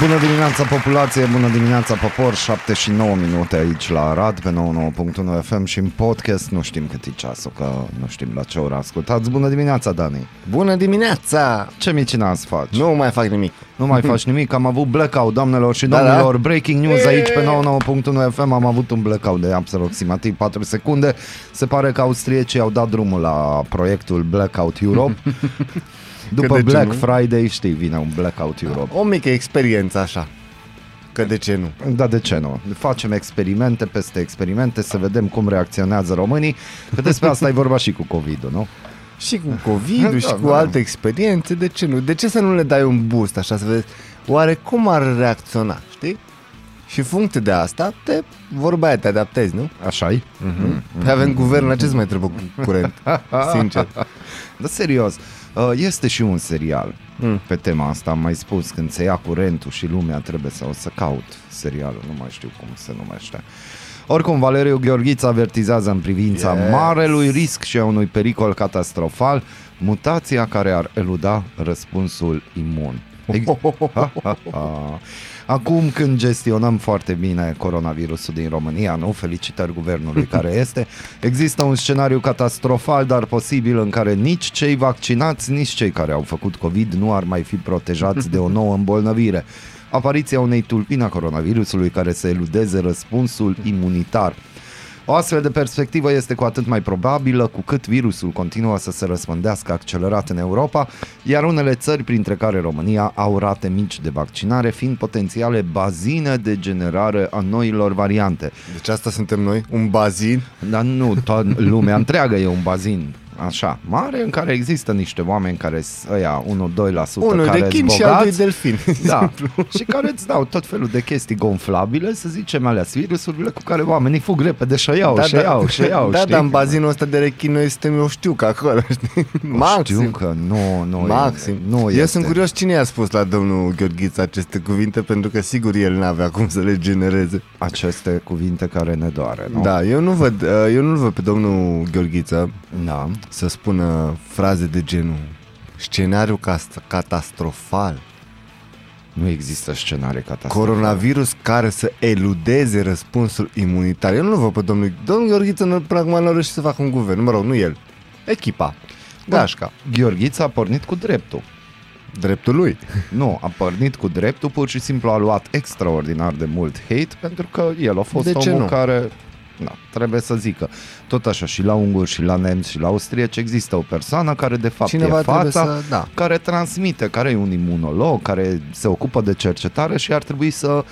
Bună dimineața populație, bună dimineața popor, 7 și 9 minute aici la Arad pe 99.1 FM și în podcast, nu știm cât e ceasul, că nu știm la ce oră ascultați. Bună dimineața, Dani! Bună dimineața! Ce micina azi faci? Nu mai fac nimic. Nu mai faci nimic, am avut blackout, doamnelor și Da, domnilor, da. breaking news aici pe 99.1 FM, am avut un blackout de aproximativ 4 secunde. Se pare că austriecii au dat drumul la proiectul Blackout Europe. După de ce Black nu? Friday, știi, vine un Blackout Europe. O mică experiență așa. Că de ce nu? Da, de ce nu? Facem experimente peste experimente să vedem cum reacționează românii, că despre asta e vorba și cu COVID-ul, nu? Și cu covid Da, și cu da. alte experiențe, de ce nu? De ce să nu le dai un boost așa să vezi oare cum ar reacționa, știi? Și funcție de asta, te, vorba aia, te adaptezi, nu? Așa-i? Păi avem guvern, la ce mai trebuie cu curent? Sincer. Dar serios, uh, este și un serial Mm. pe tema asta, am mai spus, când se ia curentul și lumea trebuie să o să caut serialul, nu mai știu cum se numește. Oricum, Valeriu Gheorghiță avertizează în privința Yes. marelui risc și a unui pericol catastrofal, mutația care ar eluda răspunsul imun. Ex- Ha, ha, ha. Acum când gestionăm foarte bine coronavirusul din România, nu? Felicitări guvernului care este, există un scenariu catastrofal, dar posibil în care nici cei vaccinați, nici cei care au făcut COVID nu ar mai fi protejați de o nouă îmbolnăvire. Apariția unei tulpini a coronavirusului care să eludeze răspunsul imunitar. O astfel de perspectivă este cu atât mai probabilă cu cât virusul continuă să se răspândească accelerat în Europa, iar unele țări, printre care România, au rate mici de vaccinare, fiind potențiale bazine de generare a noilor variante. Deci asta suntem noi, un bazin. Dar nu, toată lumea întreagă e un bazin așa, mare, în care există niște oameni care sunt ăia 1-2% Unul care de chin sunt și altul bogați, de delfin. da, și care îți dau tot felul de chestii gonflabile, să zicem alea virusurile cu care oamenii fug repede și iau, și iau, și iau, da, știi? dar în bazinul ăsta de rechin noi suntem, eu știu că acolo, știi? Maxim. Știu că nu, nu Maxim. E, nu Eu este. sunt curios cine i-a spus la domnul Gheorghiță aceste cuvinte, pentru că sigur el n-avea cum să le genereze. Aceste cuvinte care ne doare, nu? Da, eu nu văd, uh, eu nu văd pe domnul Gheorghiță da. Să spună fraze de genul scenariu cast- catastrofal, Nu există scenarii catastrofale. coronavirus care să eludeze răspunsul imunitar. Eu nu văd pe domnul, domnul Gheorghiță nu, până acum nu a reușit să facă un guvern, mă rog, nu el, echipa, gașca, Gheorghiță a pornit cu dreptul. dreptul lui. Nu, a pornit cu dreptul, pur și simplu a luat extraordinar de mult hate pentru că el a fost De ce omul nu? care Na, trebuie să zică. Tot așa și la unguri și la nemți și la austrieci există o persoană care de fapt Cineva e trebuie fața, să, da. care transmite, care e un imunolog, care se ocupă de cercetare și ar trebui să uh,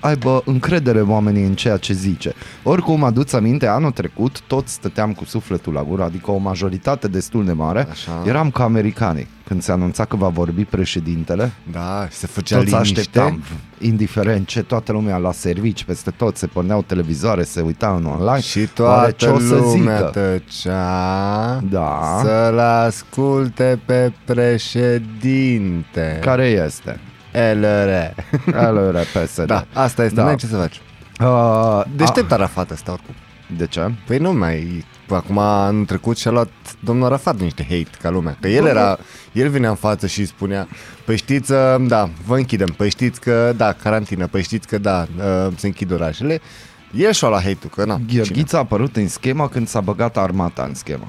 aibă încredere oamenii în ceea ce zice. Oricum, aduți aminte, anul trecut toți stăteam cu sufletul la gură, adică o majoritate destul de mare, Așa. eram ca americanii. Când se anunța că va vorbi președintele, Da, și se făcea toți liniște. așteptam, indiferent ce, toată lumea la servici, peste tot, se porneau televizoare, se uita în online. Și Oare ce toată o să lumea zică? tăcea Da. Să-l asculte pe președinte Care este? LR LR PSD. Da, asta este, Da. da. ce să faci Uh, Deștept Arafat ăsta oricum a, de ce? Păi nu mai Acum anul trecut și-a luat domnul Arafat niște hate ca lumea Că el era El venea în față și spunea Păi știți, uh, da, vă închidem Păi știți că, da, carantină Păi știți că, da, uh, se închid orașele El și-a luat hate-ul, că na cine? Gheorghiță a apărut în schemă când s-a băgat armata în schemă.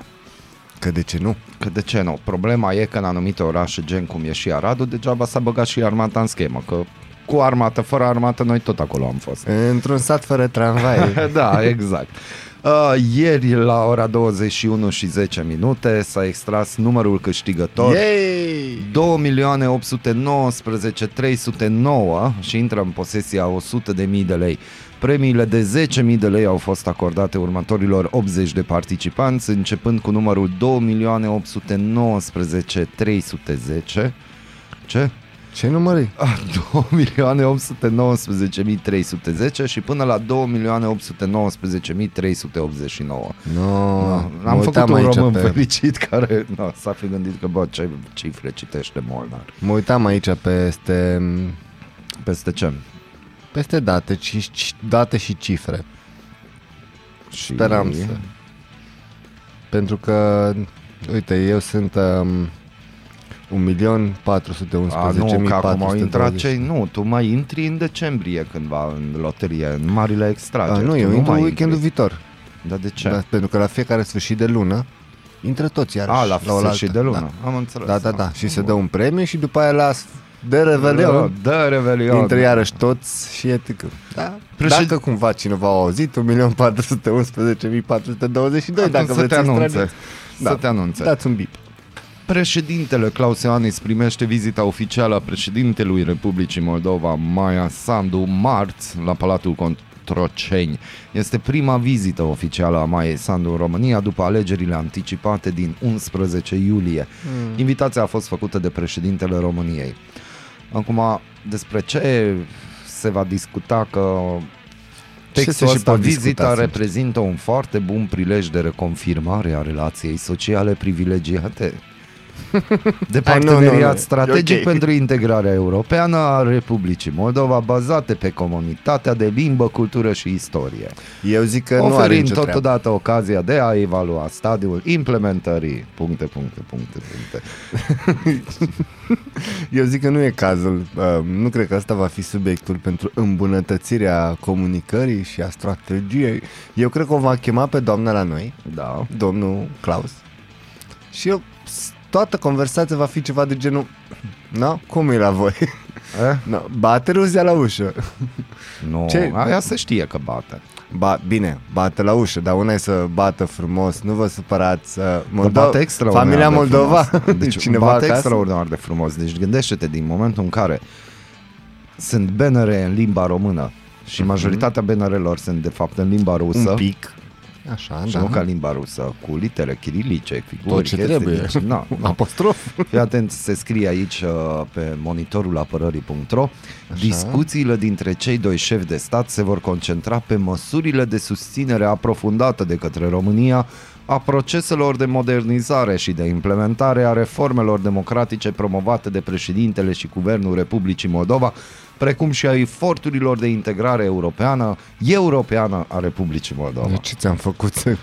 Că de ce nu? Că de ce nu? Problema e că în anumite orașe, gen cum e și Aradul, degeaba s-a băgat și armata în schemă, că cu armată, fără armată, noi tot acolo am fost. Într-un sat fără tramvai da, exact. Uh, ieri la ora 21 și 10 minute s-a extras numărul câștigător Yay! 2.819.309 și intră în posesia 100.000 de lei. Premiile de 10.000 de lei au fost acordate următorilor 80 de participanți, începând cu numărul 2.819.310. Ce? Ce numări? 2.819.310 și până la 2.819.389. No, Am făcut un român pe... fericit care no, s-a fi gândit că, bă, ce cifre citește Molnar. Mă uitam aici peste, Peste ce? Peste date, ci, ci- date și cifre. Și... Speram să... Pentru că, uite, eu sunt um, 1.411.420. A, nu, că acum au intrat cei... Nu, tu mai intri în decembrie cândva în loterie, în marile A, extrageri. nu, Tu eu intru mai weekendul intri. viitor. Dar de ce? Da, pentru că la fiecare sfârșit de lună intră toți iarăși A, la oaltă. sfârșit de lună. Da. Am înțeles. Da, da, da. Și se dă un premiu și după aia la de revelion Da, Revelion. intră iarăși toți și e tică. Da. Președ- Dacă cumva cineva a auzit, 1.411.422, dacă să vreți te să anunțe. extrageți. Să te anunțe. Dați un bip. Președintele Claus Iohannis primește vizita oficială a președintelui Republicii Moldova, Maia Sandu, marți la Palatul Controceni. Este prima vizită oficială a Maiei Sandu în România după alegerile anticipate din 11 iulie. Hmm. Invitația a fost făcută de președintele României. Acum, despre ce se va discuta că Ce Textul se și ăsta, pot discuta, vizita sincer. reprezintă un foarte bun prilej de reconfirmare a relației sociale privilegiate de Hai, nu, parteneriat nu, nu. strategic E ok. pentru integrarea europeană a Republicii Moldova bazate pe comunitatea de limbă, cultură și istorie, Eu zic că nu are oferind nicio treabă. totodată ocazia de a evalua stadiul implementării puncte, puncte, puncte, puncte. Eu zic că nu e cazul. Uh, nu cred că asta va fi subiectul pentru îmbunătățirea comunicării și a strategiei. Eu cred că o va chema pe doamna la noi, Da. domnul Claus. Și eu, s- toată conversația va fi ceva de genul No? Cum e la voi? Eh? No, bate Ruzia la ușă. Nu, Ce? aia se știe că bate. Ba, bine, bate la ușă, dar una e să bată frumos, nu vă supărați. Uh, Moldo- bate extraordinar familia de Moldova, frumos. Deci cineva bate acasă. extraordinar de frumos. Deci gândește-te din momentul în care sunt bannere în limba română și majoritatea bannerelor sunt de fapt în limba rusă. Mhm. Un pic. Așa, Și da. nu ca limba rusă, cu litere chirilice, figuri, Tot ce chestii, trebuie. Deci, na, na. Apostrof. Fii atent, se scrie aici uh, pe monitorul apărării.ro Discuțiile dintre cei doi șefi de stat se vor concentra pe măsurile de susținere aprofundată de către România a proceselor de modernizare și de implementare a reformelor democratice promovate de președintele și guvernul Republicii Moldova, precum și a eforturilor de integrare europeană, europeană a Republicii Moldova. De ce ți-am făcut să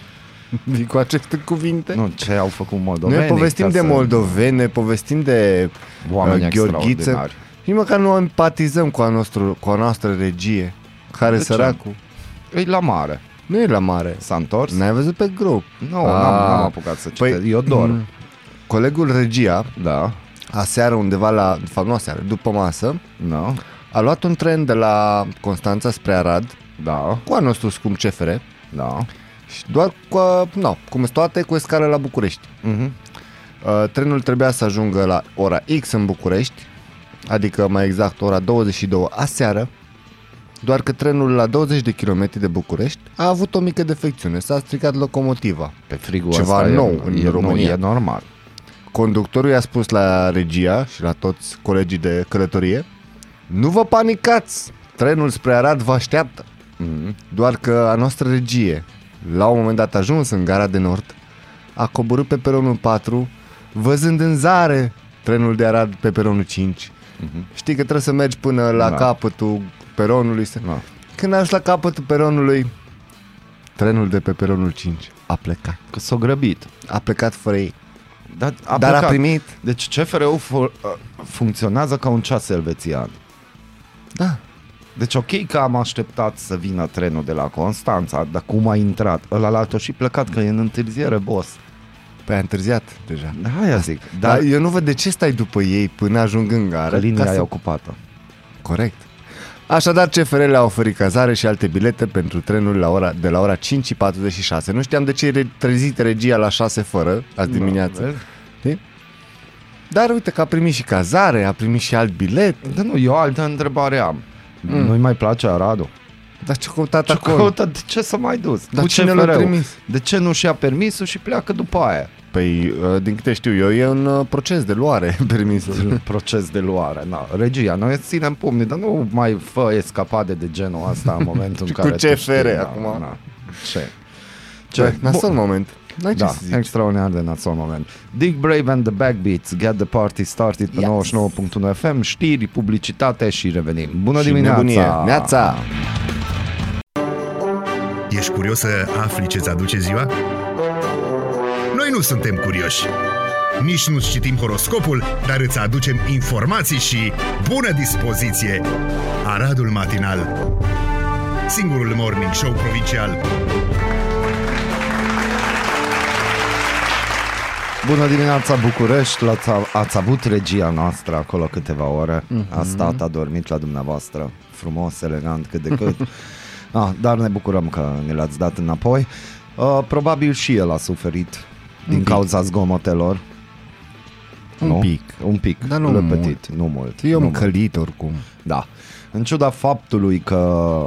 vii cu aceste cuvinte? Nu, ce au făcut moldovenii? Noi povestim ca de să- moldoveni, ne povestim de Oameni uh, Gheorghiță. extraordinari. Și măcar nu empatizăm cu a, nostru, cu a noastră regie, care De ce? săracul E la mare. nu e la mare. S-a întors? N-ai văzut pe grup. Nu, Ah. n-am, n-am apucat să citesc. Păi, Eu dorm. mm, Colegul regia, Da, aseară undeva la, de fapt nu aseară, după masă, da, a luat un tren de la Constanța spre Arad, da, cu a nostru scump CFR, da. și doar cu, a- no, cum sunt toate, cu escală la București. Mhm. Uh, trenul trebuia să ajungă la ora X în București, adică mai exact ora 22 aseară, doar că trenul la 20 de km de București a avut o mică defecțiune, s-a stricat locomotiva. Pe frigul Ceva ăsta nou e, în e, România. Nu, e normal. Conductorul i-a spus la regia și la toți colegii de călătorie, nu vă panicați, trenul spre Arad vă așteaptă. Mhm. Doar că a noastră regie, la un moment dat ajuns în gara de nord, a coborât pe peronul 4, văzând în zare trenul de Arad pe peronul 5. Mhm. Știi că trebuie să mergi până la Da. capătul peronului. Să... Da. Când ajungi la capătul peronului, trenul de pe peronul 5 a plecat. Că s-a grăbit. A plecat fără ei. Dar a, Dar a plecat. primit, Deci CFR-ul fu- funcționează ca un ceas elvețian. Da, Deci ok că am așteptat să vină trenul de la Constanța, dar cum a intrat? Ăla l-a și plecat, că e în întârziere, boss. pe a întârziat deja. Da, aia zic. Dar Dar eu nu văd de ce stai după ei până ajung în gară. că linia ca e să... ocupată. Corect. Așadar, CFR le-a oferit cazare și alte bilete pentru trenul la ora, de la ora 5 și 46. Nu știam de ce e re- trezit regia la 6 fără azi dimineață. Da, vezi? Știi? Dar uite că a primit și cazare, a primit și alt bilet. Da, nu, eu o altă întrebare am. Mm. Nu-i mai place Aradul? Dar ce căutat Ce acolo? căută, de ce s-a mai dus? Dar Cu cine l-a CFR-ul? trimis? De ce nu și-a permisul și pleacă după aia? Păi, uh, din câte știu eu, e un uh, proces de luare permisul. Proces de luare. Na, regia, noi îți ținem pumnii, dar nu mai fă escapade de genul ăsta în momentul în Cu care tu CFR știi, acum. Na, ce? Ce? Ce? Nasol moment. N-ai ce Da, să zici. extraordinar de nasol moment. Dick Brave and the Backbeats, Get the Party Started pe Yes. 99.1 FM, știri, publicitate și revenim. Bună Și dimineața! nebunie. Neața! Ești curios să afli ce-ți aduce ziua? Noi nu suntem curioși. Nici nu citim horoscopul, dar îți aducem informații și bună dispoziție. Aradul Matinal Singurul morning show provincial Bună dimineața București, l-ați, ați avut regia noastră acolo câteva ore, mm-hmm. a stat, a dormit la dumneavoastră, frumos, elegant, cât de cât. ah, dar ne bucurăm că ne l-ați dat înapoi. Uh, probabil și el a suferit din pic. cauza zgomotelor. Un nu? pic. Un pic, Dar nu lăpătit, nu mult. Eu nu am mult. călit oricum. Da. În ciuda faptului că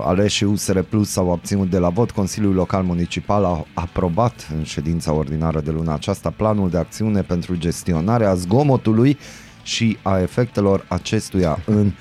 aleșii USR Plus s-au obținut de la vot, Consiliul Local Municipal a aprobat în ședința ordinară de luna aceasta planul de acțiune pentru gestionarea zgomotului și a efectelor acestuia în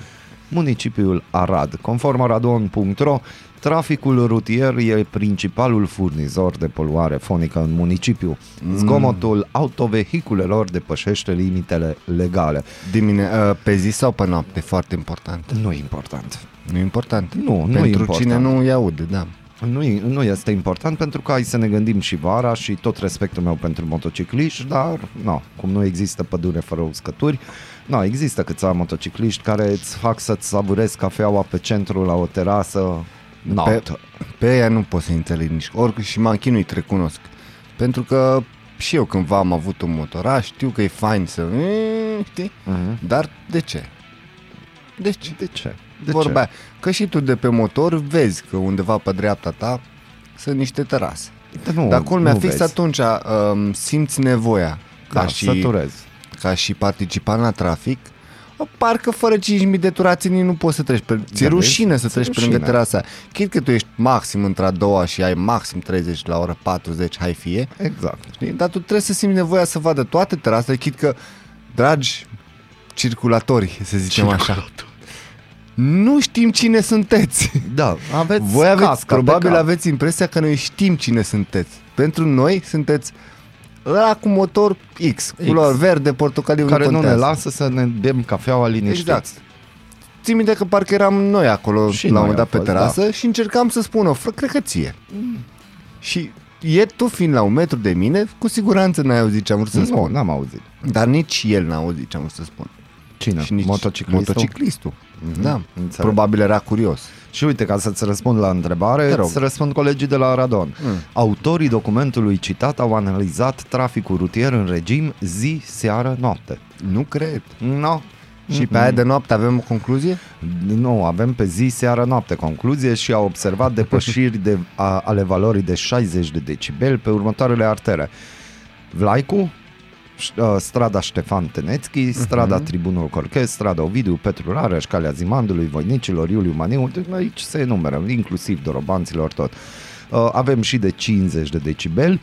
municipiul Arad. Conform aradon.ro, traficul rutier e principalul furnizor de poluare fonică în municipiu. Zgomotul autovehiculelor depășește limitele legale. Dimine, uh, pe zi sau pe noapte, foarte important. Nu e important. Nu e important. Nu, nu e Pentru important. cine nu îi aude, da. Nu, e- nu este important pentru că hai să ne gândim și vara și tot respectul meu pentru motocicliști, dar no, cum nu există pădure fără uscături, no, există câțiva motocicliști care îți fac să-ți savurezi cafeaua pe centru la o terasă noapte. Pe, pe ea nu pot să înțeleg nici. Oricum și m-am chinuit, recunosc. Pentru că și eu cândva am avut un motoraș, știu că e fain să... e, Știi? Mhm. Dar de ce? De ce? De ce? De De Vorba ce? aia. Că și tu de pe motor vezi că undeva pe dreapta ta sunt niște terase. Dar nu, Dar culmea nu fix vezi. atunci um, simți nevoia ca, Da, și, saturezi. ca și participant la trafic o, Parcă fără 5.000 de turații nici nu poți să treci pe... Ți-e Da, rușine vezi? să Ți-e treci pe lângă rușine. terasa aia. Chit că tu ești maxim între a doua și ai maxim 30 la ora 40, hai fie Exact. știi? Dar tu trebuie să simți nevoia să vadă toate terasele Chit că, dragi circulatori, să zicem așa Nu știm cine sunteți Da, aveți voi aveți, casca pe probabil cap. aveți impresia că noi știm cine sunteți. Pentru noi sunteți ăla cu motor X, culoare verde, portocaliu, care nu ne contează. lasă să ne bem cafeaua liniștiți. Exact. Țin minte că parcă eram noi acolo Și și la un noi moment dat am pe fost, terasă da. și încercam să spun o fră, cred că ție. Și e tu fiind la un metru de mine, cu siguranță n-ai auzit ce am vrut să Nu, spun. n-am auzit. Dar nici el n-a auzit ce am vrut să spun. Cine? Și nici Motociclistul? motociclistul. Da, înțeleg. probabil era curios. Și uite, ca să-ți răspund la întrebare, Te rog. îți răspund colegii de la Radon. Mm. Autorii documentului citat au analizat traficul rutier în regim zi, seară, noapte. Nu cred. No. Și pe aia de noapte avem o concluzie? Nu, avem pe zi, seară, noapte concluzie și au observat depășiri de, a, ale valorii de 60 de decibel pe următoarele artere. Vlaicu, ș- uh, strada Ștefan Tenețchi, strada Tribunul Corchez, strada Ovidiu Petru Rareș, Calea Zimandului, Voinicilor, Iuliu Maniu, deci aici se enumeră, inclusiv dorobanților tot. Uh, Avem și de 50 de decibel.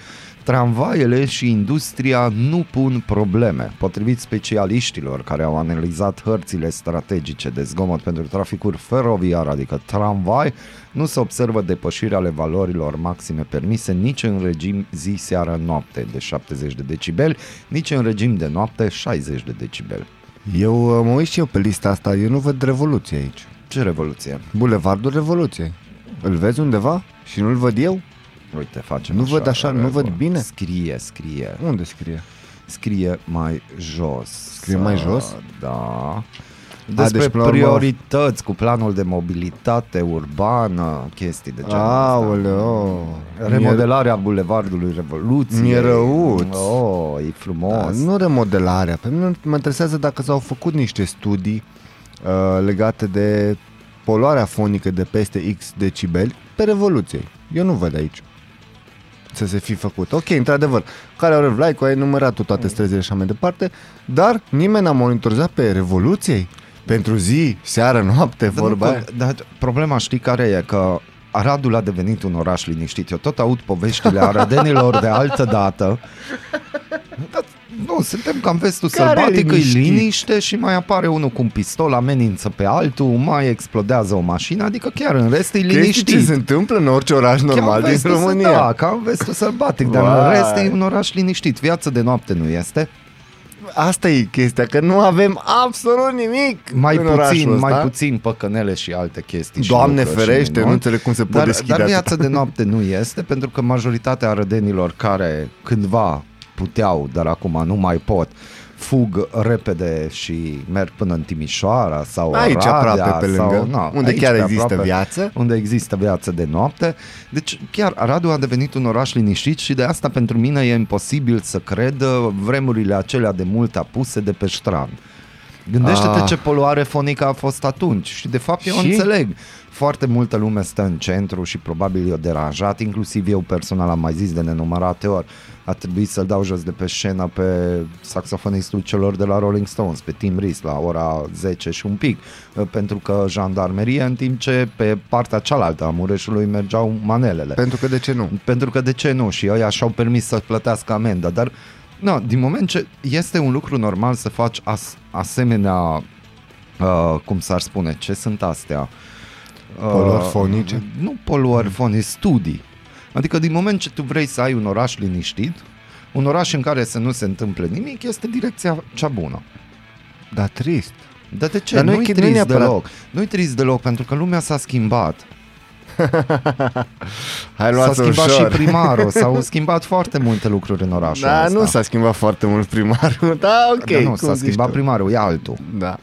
Tramvaiele și industria nu pun probleme. Potrivit specialiștilor care au analizat hărțile strategice de zgomot pentru traficul feroviar, adică tramvai, nu se observă depășiri ale valorilor maxime permise nici în regim zi, seară, noapte de 70 de decibeli, nici în regim de noapte 60 de decibeli. Eu uh, mă uit și eu pe lista asta, eu nu văd revoluție aici. Ce revoluție? Bulevardul Revoluției. Îl vezi undeva și nu-l văd eu? Uite, facem Nu văd așa, nu văd bine? Scrie, scrie. Unde scrie? Scrie mai jos. Scrie mai jos? Da. Despre deci, până la urmă- priorități cu planul de mobilitate urbană, chestii de genul ăsta. Aoleo. Remodelarea Bulevardului Revoluției. Mi-e răuț. Oh, e Da, frumos. nu remodelarea. Pe mine mă interesează dacă s-au făcut niște studii uh, legate de poluarea fonică de peste X decibeli pe Revoluției. Eu nu văd aici să se fi făcut. Ok, într-adevăr, care au Vlaicu, ai numerat tu toate străzile și așa mai departe, dar nimeni n-a monitorizat pe Revoluției pentru zi, seară, noapte, Dar vorba nu, aia. că- Dar problema știi care e? Că Aradul a devenit un oraș liniștit. Eu tot aud poveștile arădenilor de altă dată. Dar, nu, suntem ca în vestul Care sălbatic, e liniștit? liniște și mai apare unul cu un pistol, amenință pe altul, mai explodează o mașină, adică chiar în rest e Chestii ce liniștit. se întâmplă în orice oraș Chiar normal în din vestul, România. Da, ca în vestul sălbatic, dar în Vai. rest e un oraș liniștit. Viață de noapte nu este. Asta e chestia, că nu avem absolut nimic Mai în orașul puțin, ăsta. mai puțin păcănele și alte chestii. și Doamne lucruri și ferește, minuni. nu înțeleg cum se pot dar, deschide dar atâta. viața de noapte nu este, pentru că majoritatea arădenilor care cândva puteau, dar acum nu mai pot, fug repede și merg până în Timișoara sau Aici Oradea, aproape pe sau, lângă, na, unde aici chiar pe există aproape, viață. Unde există viață de noapte. Deci chiar Aradul a devenit un oraș liniștit și de asta pentru mine e imposibil să cred uh, vremurile acelea de mult apuse de pe ștran. Gândește-te Ah. ce poluare fonică a fost atunci și de fapt eu Și? înțeleg. Foarte multă lume stă în centru și probabil e deranjat, inclusiv eu personal am mai zis de nenumărate ori. A trebuit să-l dau jos de pe scenă pe saxofonistul celor de la Rolling Stones, pe Tim Rice, la ora 10 și un pic, pentru că jandarmerie, în timp ce pe partea cealaltă a Mureșului mergeau manelele. Pentru că de ce nu? Pentru că de ce nu? Și ăia și-au permis să plătească amenda, dar no, din moment ce este un lucru normal să faci as, asemenea, uh, cum s-ar spune, ce sunt astea? Uh, Poluări fonice? Nu poluări fonice, studii. Adică din moment ce tu vrei să ai un oraș liniștit, un oraș în care să nu se întâmple nimic, este direcția cea bună. Da, trist. Dar de ce? Dar nu e nu-i că- nu e trist neapărat- deloc. Nu-i trist deloc, pentru că lumea s-a schimbat. Hai S-a luați schimbat ușor. și primarul, s-au schimbat foarte multe lucruri în orașul Da, ăsta. nu s-a schimbat foarte mult primarul. Da, ok. Dar nu, cum s-a zici schimbat tu. primarul, e altul. Da.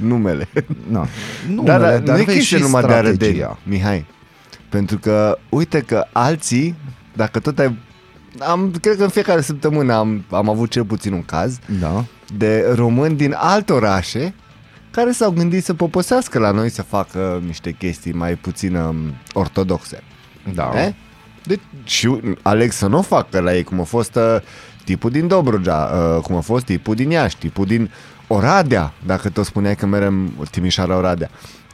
Numele. Na. Nu, Da, dar dar nu e vezi chestia și numai de arădeni, strategia. Mihai. Pentru că, uite că alții, dacă tot ai... Am, cred că în fiecare săptămână am, am avut cel puțin un caz Da. de români din alte orașe care s-au gândit să poposească la noi să facă niște chestii mai puțin um, ortodoxe. Da. Eh? Deci, și aleg să nu o facă la ei, cum a fost uh, tipul din Dobrogea, uh, cum a fost tipul din Iași, tipul din Oradea, dacă tot spuneai că merem Timișoara Oradea.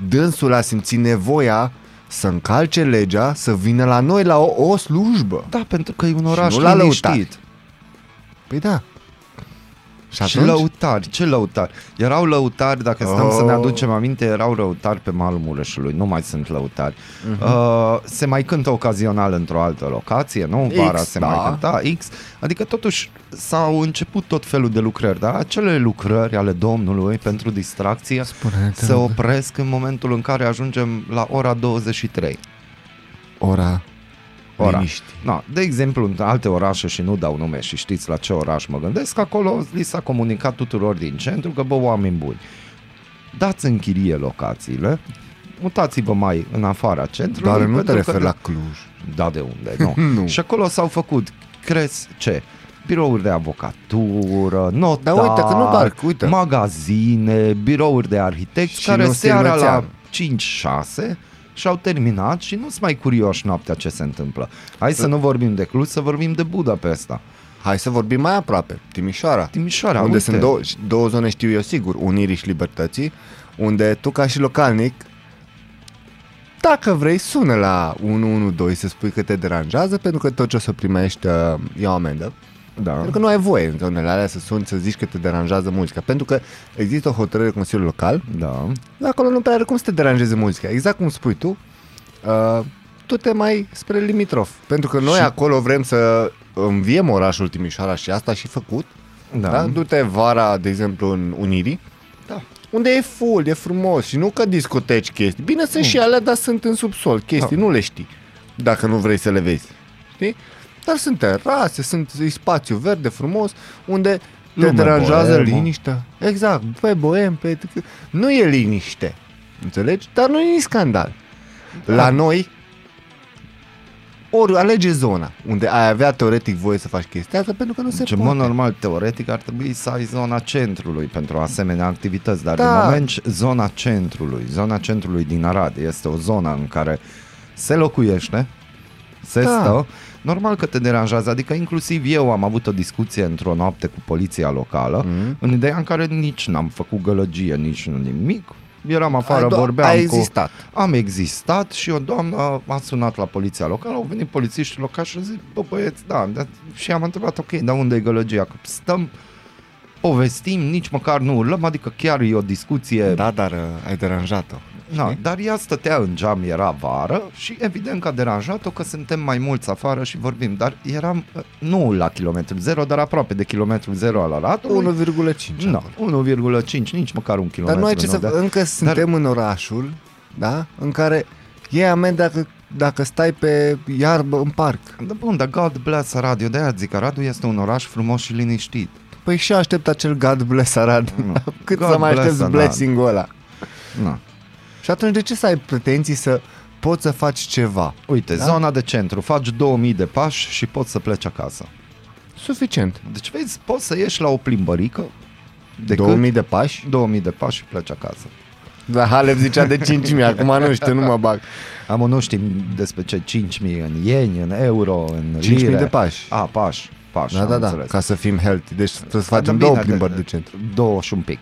Dânsul a simțit nevoia să încalce legea, să vină la noi la o, o slujbă. Da, pentru că e un oraș nu la liniștit. lăutari. Păi da. Și Și atunci? lăutari, ce lăutari? Erau lăutari, dacă stăm Oh. să ne aducem aminte, erau lăutari pe malul Mureșului, nu mai sunt lăutari. Mhm. Uh, se mai cântă ocazional într-o altă locație, nu? Vara X, se da. mai cânta X, adică totuși s-au început tot felul de lucrări, dar acele lucrări ale Domnului pentru distracție Spune-te, se mă. opresc în momentul în care ajungem la ora 23. Ora, Ora. liniști. Na, de exemplu, în alte orașe, și nu dau nume și știți la ce oraș mă gândesc, acolo li s-a comunicat tuturor din centru că, bă, oameni buni, dați în chirie locațiile, mutați-vă mai în afara centrului. Dar nu te pentru că referi de- la Cluj. Da, de unde? Nu. Nu. Și acolo s-au făcut, crezi ce? Birouri de avocatură, notari, Dar uite că nu doar, uite. magazine, birouri de arhitecți Și care nu seara la Silvețean. 5-6 și-au terminat și nu sunt mai curioși noaptea ce se întâmplă. Hai să nu vorbim de Cluj, să vorbim de Budapesta. Hai să vorbim mai aproape, Timișoara. Timișoara, unde uite. sunt două, două zone, știu eu sigur, Unirii și Libertății, unde tu ca și localnic, dacă vrei, sună la 112 să spui că te deranjează, pentru că tot ce o să primești uh, e o amendă. Da. Pentru că nu ai voie în zonele alea să suni să zici că te deranjează muzica. Pentru că există o hotărâre Consiliului Local, Da. dar acolo nu prea are cum să te deranjeze muzica. Exact cum spui tu, uh, tu te mai spre limitrof. Pentru că noi Și- acolo vrem să înviem orașul Timișoara și asta și făcut. Da. Da? Du-te vara, de exemplu, în Unirii, Da. unde e full, e frumos și nu că discoteci chestii. Bine, sunt și alea, dar sunt în subsol, chestii, Da. nu le știi, dacă nu vrei să le vezi. Știi? Dar sunt terase, sunt e spațiu verde frumos, unde te Lume deranjează boemă. liniștea. Exact, pe boem, pe... Nu e liniște, înțelegi? Dar nu e nici scandal. Da. La noi, ori alege zona unde ai avea teoretic voie să faci chestia asta, pentru că nu se Deci, în poate. mod normal, teoretic, ar trebui să ai zona centrului pentru asemenea activități, dar Da. în moment ce zona centrului, zona centrului din Arad este o zonă în care se locuiește, se Da. stă, normal că te deranjează, adică inclusiv eu am avut o discuție într-o noapte cu poliția locală, Mhm. în ideea în care nici n-am făcut gălăgie, nici nu nimic, eram afară, Ai do- vorbeam ai cu... existat. Am existat și o doamnă m-a sunat la poliția locală, au venit polițiștii locali și au zis, bă băieți, da, da, și am întrebat, ok, dar unde e gălăgia? Că stăm, povestim, nici măcar nu urlăm, adică chiar e o discuție Da, dar uh, ai deranjat-o. Na, dar ea stătea în geam, era vară și evident că a deranjat-o că suntem mai mulți afară și vorbim, dar eram uh, nu la kilometru zero, dar aproape de kilometru zero al Aradului. 1,5 No, acolo. 1,5, nici măcar un Dar kilometru. nu ai ce să da? Încă suntem în orașul, da? În care e amend dacă, dacă stai pe iarbă în parc. Da, bun, dar God bless Arad, eu de-aia zic, Aradul este un oraș frumos și liniștit. Păi și aștept acel God bless Arad. Cât God să mai bless aștepți Arad. blessing-ul ăla? Na. Și atunci de ce să ai pretenții să poți să faci ceva? Uite, Da? da? zona de centru, faci 2000 de pași și poți să pleci acasă. Suficient. Deci vezi, poți să ieși la o plimbărică de 2000 de pași? 2000 de pași și pleci acasă. Da, Halep zicea de 5000, acum nu știu, nu mă bag. Am nu știm despre ce 5.000 în ieni, în euro, în 5.000 lire. de pași. A, pași. pași Da, am da, da, înțeles. ca să fim healthy. Deci trebuie să Da, facem bine, două de- plimbări de centru. Două și un pic.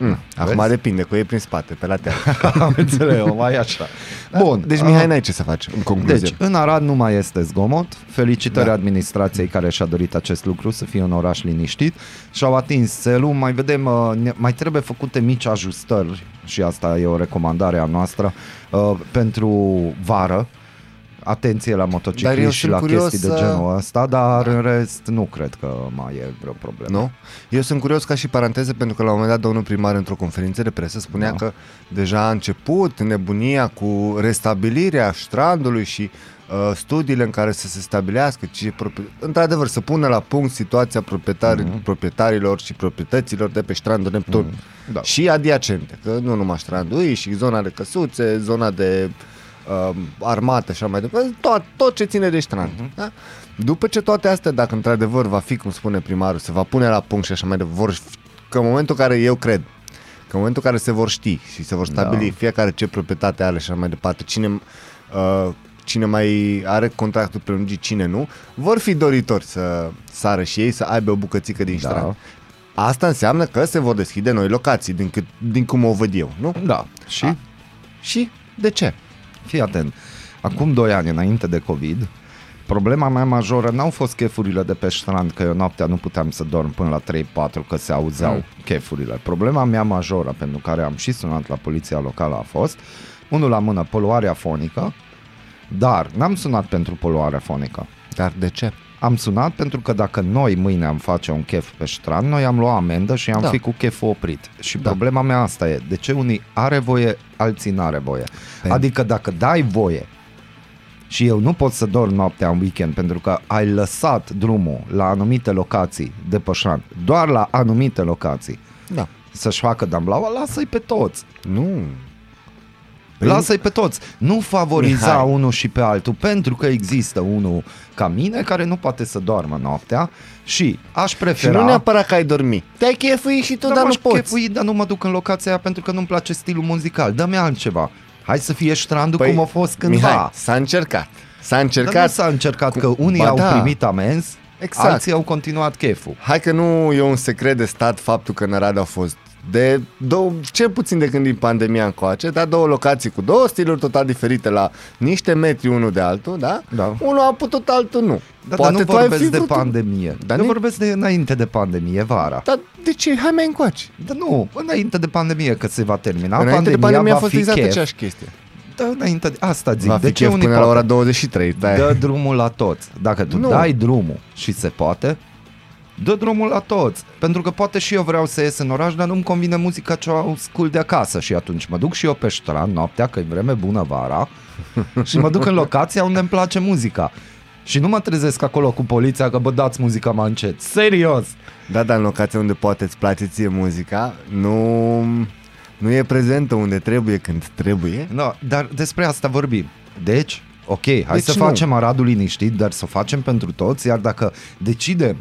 Mm. Acum Vezi? depinde, cu ei prin spate, pe la teatru. Am înțeles, o mai așa. Bun. Deci, ah, Mihai, n-ai ce să faci, în concluzie. Deci, în Arad nu mai este zgomot. Felicitări Da. da. administrației care și-a dorit acest lucru, să fie un oraș liniștit. Și-au atins țelul. Mai vedem, uh, ne- mai trebuie făcute mici ajustări și asta e o recomandare a noastră uh, pentru vară. Atenție la Dar eu motocicliști și sunt la curios chestii de să- genul ăsta, dar în rest nu cred că mai e vreo problemă. Nu? Eu sunt curios ca și paranteză pentru că la un moment dat domnul primar într-o conferință de presă spunea Da. că deja a început nebunia cu restabilirea strandului și uh, studiile în care să se stabilească, ce proprie- într-adevăr să pună la punct situația proprietari, Mhm. proprietarilor și proprietăților de pe strandul Neptun. Da. Și adiacente, că nu numai strandul, e și zona de căsuțe, zona de uh, armată și așa mai departe, tot, tot ce ține de strand. Mhm. Da? După ce toate astea, dacă într-adevăr va fi, cum spune primarul, se va pune la punct și așa mai departe, vor, fi- că în momentul în care eu cred, că în momentul în care se vor ști și se vor stabili Da. fiecare ce proprietate are și așa mai departe, cine, uh, cine mai are contractul prelungit, cine nu, vor fi doritori să sară și ei, să aibă o bucățică din Da. strand. Asta înseamnă că se vor deschide noi locații, din, cât, din cum o văd eu, nu? Da. Și? A. Și de ce? Fii atent. Acum 2 ani, înainte de COVID, problema mea majoră n-au fost chefurile de pe strand, că eu noaptea nu puteam să dorm până la 3-4, că se auzeau Mm. mm. chefurile. Problema mea majoră, pentru care am și sunat la poliția locală, a fost, unul la mână, poluarea fonică, dar n-am sunat pentru poluarea fonică. Dar de ce? Am sunat pentru că dacă noi mâine am face un chef pe strand, noi am luat amendă și am Da. da. fi cu cheful oprit. Și Da. da. problema mea asta e, de ce unii are voie, alții n-are voie. Pen- Adică dacă dai voie și eu nu pot să dorm noaptea în weekend pentru că ai lăsat drumul la anumite locații de pe strand, doar la anumite locații, Da. să-și facă damblaua, lasă-i pe toți. Nu. Păi Lasă-i pe toți. Nu favoriza Mihai. Mihai. unul și pe altul, pentru că există unul ca mine care nu poate să doarmă noaptea și aș Și prefera... nu neapărat că ai dormi. Te-ai chefuit și tu, da, dar nu m-aș poți. chefui, dar nu mă duc în locația aia pentru că nu-mi place stilul muzical. Dă-mi altceva. Hai să fie strandul păi, cum a fost cândva. Mihai, s-a încercat. S-a dar încercat. nu s-a încercat cu- că unii Ba au da. primit amenzi, Exact. alții au continuat cheful. Hai că nu e un secret de stat faptul că în Arad au fost de două, cel puțin de când din pandemia încoace, dar două locații cu două stiluri total diferite la niște metri unul de altul, da? Da. Unul a putut, altul nu. Da, dar nu tu ai vorbesc fi de vrut- pandemie. Dar Dar eu nu- vorbesc de înainte de pandemie, vara. Dar de ce? Hai mai încoace. Dar nu, înainte de pandemie, că se va termina. Înainte de pandemia pandemie a va fost fi exact chef. aceeași chestie. Da, înainte de... Asta zic. Va de fi ce chef unii până la poate? ora 23. Da. Dă drumul la toți. Dacă tu Nu. nu. dai drumul și se poate, dă drumul la toți. Pentru că poate și eu vreau să ies în oraș, dar nu-mi convine muzica ce o ascult de acasă. Și atunci mă duc și eu pe strand noaptea, că e vreme bună vara, și mă duc în locația unde îmi place muzica. Și nu mă trezesc acolo cu poliția că bă dați muzica mai încet. Serios! Da, dar în locația unde poate îți place ție muzica, nu, nu e prezentă unde trebuie când trebuie. No, dar despre asta vorbim. Deci, ok, hai Deci să nu. facem Aradul liniștit, dar să o facem pentru toți, iar dacă decidem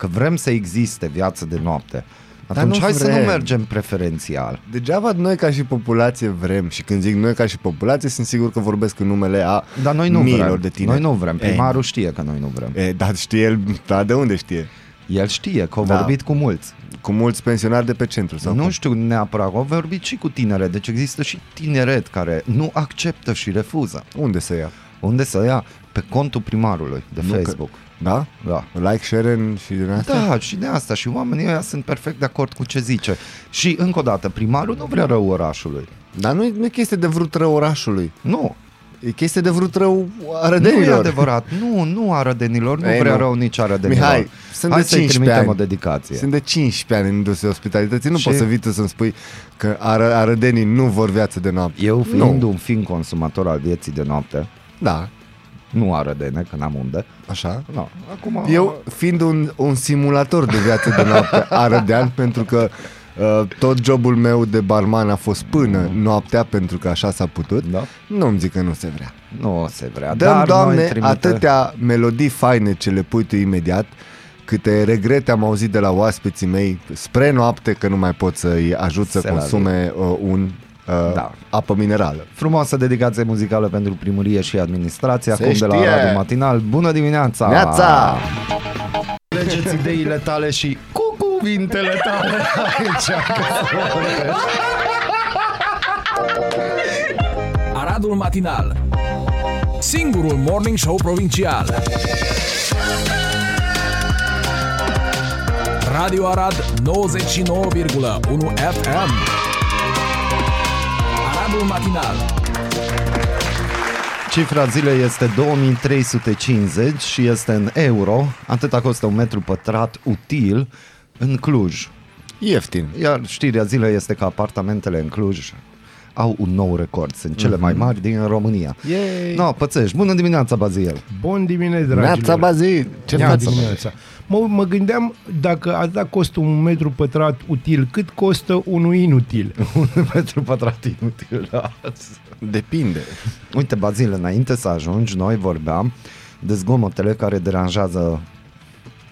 că vrem să existe viață de noapte, Dar atunci nu hai să nu vrem. mergem preferențial. Degeaba noi ca și populație vrem și când zic noi ca și populație sunt sigur că vorbesc în numele a Dar noi nu miilor vrem. de tine. Noi nu vrem. Ei. Primarul știe că noi nu vrem. E, dar știe el, dar de unde știe? El știe că au Da. vorbit cu mulți. Cu mulți pensionari de pe centru sau nu cum? știu neapărat, au vorbit și cu tinere, deci există și tineret care nu acceptă și refuză. Unde să ia? Unde să ia? Pe contul primarului de Nu că- Facebook. Da? Da. Like, share și din astea? Da, și de asta. Și oamenii ăia sunt perfect de acord cu ce zice. Și încă o dată, primarul nu vrea rău orașului. Dar nu e, nu e chestie de vrut rău orașului. Nu, E chestie de vrut rău nu e arădenilor. adevărat. Nu, nu arădenilor, nu Ei, vrea nu. rău nici arădenilor. Mihai, sunt Hai de să-i 15 trimitem ani. o dedicație. Sunt de 15 ani în industria ospitalității. Nu Și- poți să vii tu să-mi spui că ară, arădenii nu vor viață de noapte. Eu fiind Nu. un fin consumator al vieții de noapte, Da, nu arădene, că n-am unde. așa. No, acum Eu fiind un, un simulator de viață de noapte arădean, pentru că uh, tot jobul meu de barman a fost până noaptea, pentru că așa s-a putut, Da. nu-mi zic că nu se vrea. nu se vrea. Dăm, Dar Doamne, noi trimite... atâtea melodii faine ce le pui tu imediat, câte regrete am auzit de la oaspeții mei spre noapte că nu mai pot să-i ajut să Se la consume uh, un uh, Da. apă minerală. Frumoasă dedicație muzicală pentru primărie și administrație, Se acum de la știe. Radio Matinal. Bună dimineața! Neața! Legeți ideile tale și cu cuvintele tale aici. Aradul Matinal Singurul Morning Show Provincial Radio Arad 99,1 FM Aradul Matinal Cifra zilei este 2350 și este în euro. Atâta costă un metru pătrat util în Cluj. Ieftin. Iar știrea zilei este că apartamentele în Cluj au un nou record. Sunt cele mai mari din România. Yay! No, pățești. Bună dimineața, Bazil. Bun dimineața, dragilor! Neața Bazil! Ce Ia faci? dimineața. Mă, mă gândeam dacă atâta costă un metru pătrat util, cât costă unul inutil? un metru pătrat inutil. da. Depinde. Uite, Bazil, înainte să ajungi, noi vorbeam de zgomotele care deranjează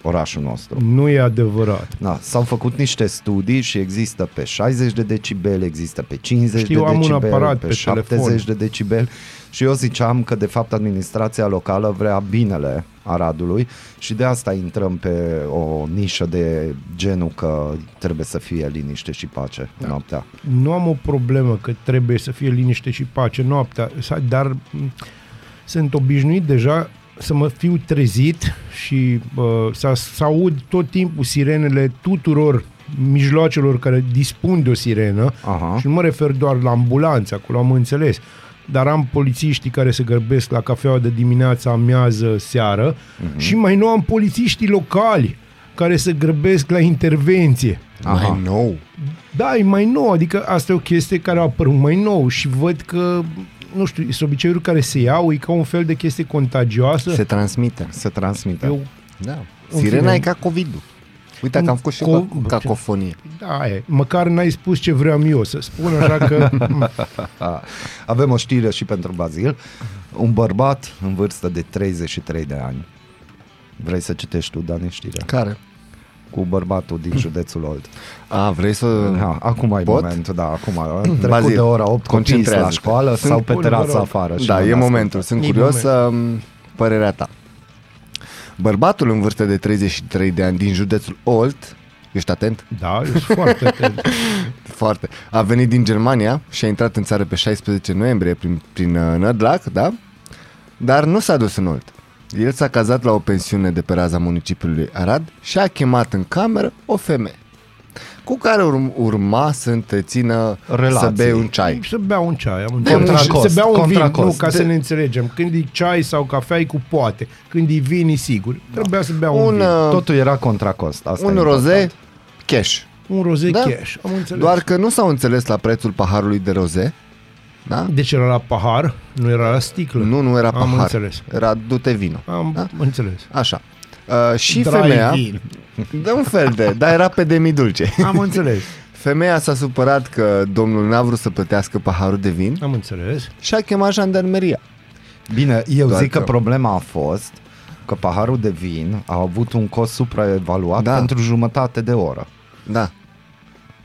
orașul nostru. Nu e adevărat. Da, s-au făcut niște studii și există pe 60 de decibeli, există pe 50 Știu, de am un decibeli, aparat pe, pe 70 telefon. de decibeli și eu ziceam că de fapt administrația locală vrea binele Aradului și de asta intrăm pe o nișă de genul că trebuie să fie liniște și pace da. noaptea. Nu am o problemă că trebuie să fie liniște și pace noaptea, sa- dar m, sunt obișnuit deja să mă fiu trezit și uh, să, să aud tot timpul sirenele tuturor mijloacelor care dispun de o sirenă Aha. și nu mă refer doar la ambulanță, acolo am înțeles, dar am polițiștii care se grăbesc la cafeaua de dimineață, amiază, seară Mhm. și mai nou am polițiștii locali care se grăbesc la intervenție. Aha. Mai nou. Da, e mai nou, adică asta e o chestie care a apărut mai nou și văd că, nu știu, sunt obiceiuri care se iau, e ca un fel de chestie contagioasă. Se transmite. Se transmite. Eu, Da. În Sirena fine. e ca COVID-ul. Uite că am făcut și Co- co- cacofonie. da, e, măcar n-ai spus ce vreau eu să spun, așa că A, Avem o știre și pentru Bazil. Un bărbat în vârstă de 33 de ani. Vrei să citești tu, Dani, știrea? Care? Cu bărbatul din județul Olt. A, vrei să... Ha, acum ai Pot? momentul, da, acum. a Trecut Bazil, de ora 8 copii la concentrează-te. școală Sunt- sau pe Bun, vă terasa rog. afară. și Da, nu e ne ascultă. momentul. Sunt E curios moment. să părerea ta. Bărbatul în vârstă de 33 de ani din județul Olt, ești atent? da, eu sunt foarte atent. Foarte. A venit din Germania și a intrat în țară pe 16 noiembrie prin, prin uh, Nădlac, da? Dar nu s-a dus în Olt. El s-a cazat la o pensiune de pe raza municipiului Arad și a chemat în cameră o femeie cu care urm- urma să întrețină Relații. să bei un ceai. Să bea un ceai, am De înțeles. contracost, Să bea un vin, contracost. nu, ca să De- ne înțelegem. Când e ceai sau cafea, e cu poate. Când e vin, e sigur. Trebuia să bea un, Un, vin. uh, Totul era contra cost. Asta un e roze important. cash. Un roze Da. cash, am înțeles. Doar că nu s-au înțeles la prețul paharului de roze. Da? Deci era la pahar, nu era la sticlă. Nu, nu era Am pahar. înțeles. Era dute vino. Am Da? înțeles. Așa. Uh, și Dry femeia, vin. de un fel de, dar era pe demidulce. Am înțeles. Femeia s-a supărat că domnul n-a vrut să plătească paharul de vin Am înțeles. și a chemat jandarmeria. Bine, eu Doar zic că că- problema a fost că paharul de vin a avut un cost supraevaluat Da. pentru jumătate de oră. Da.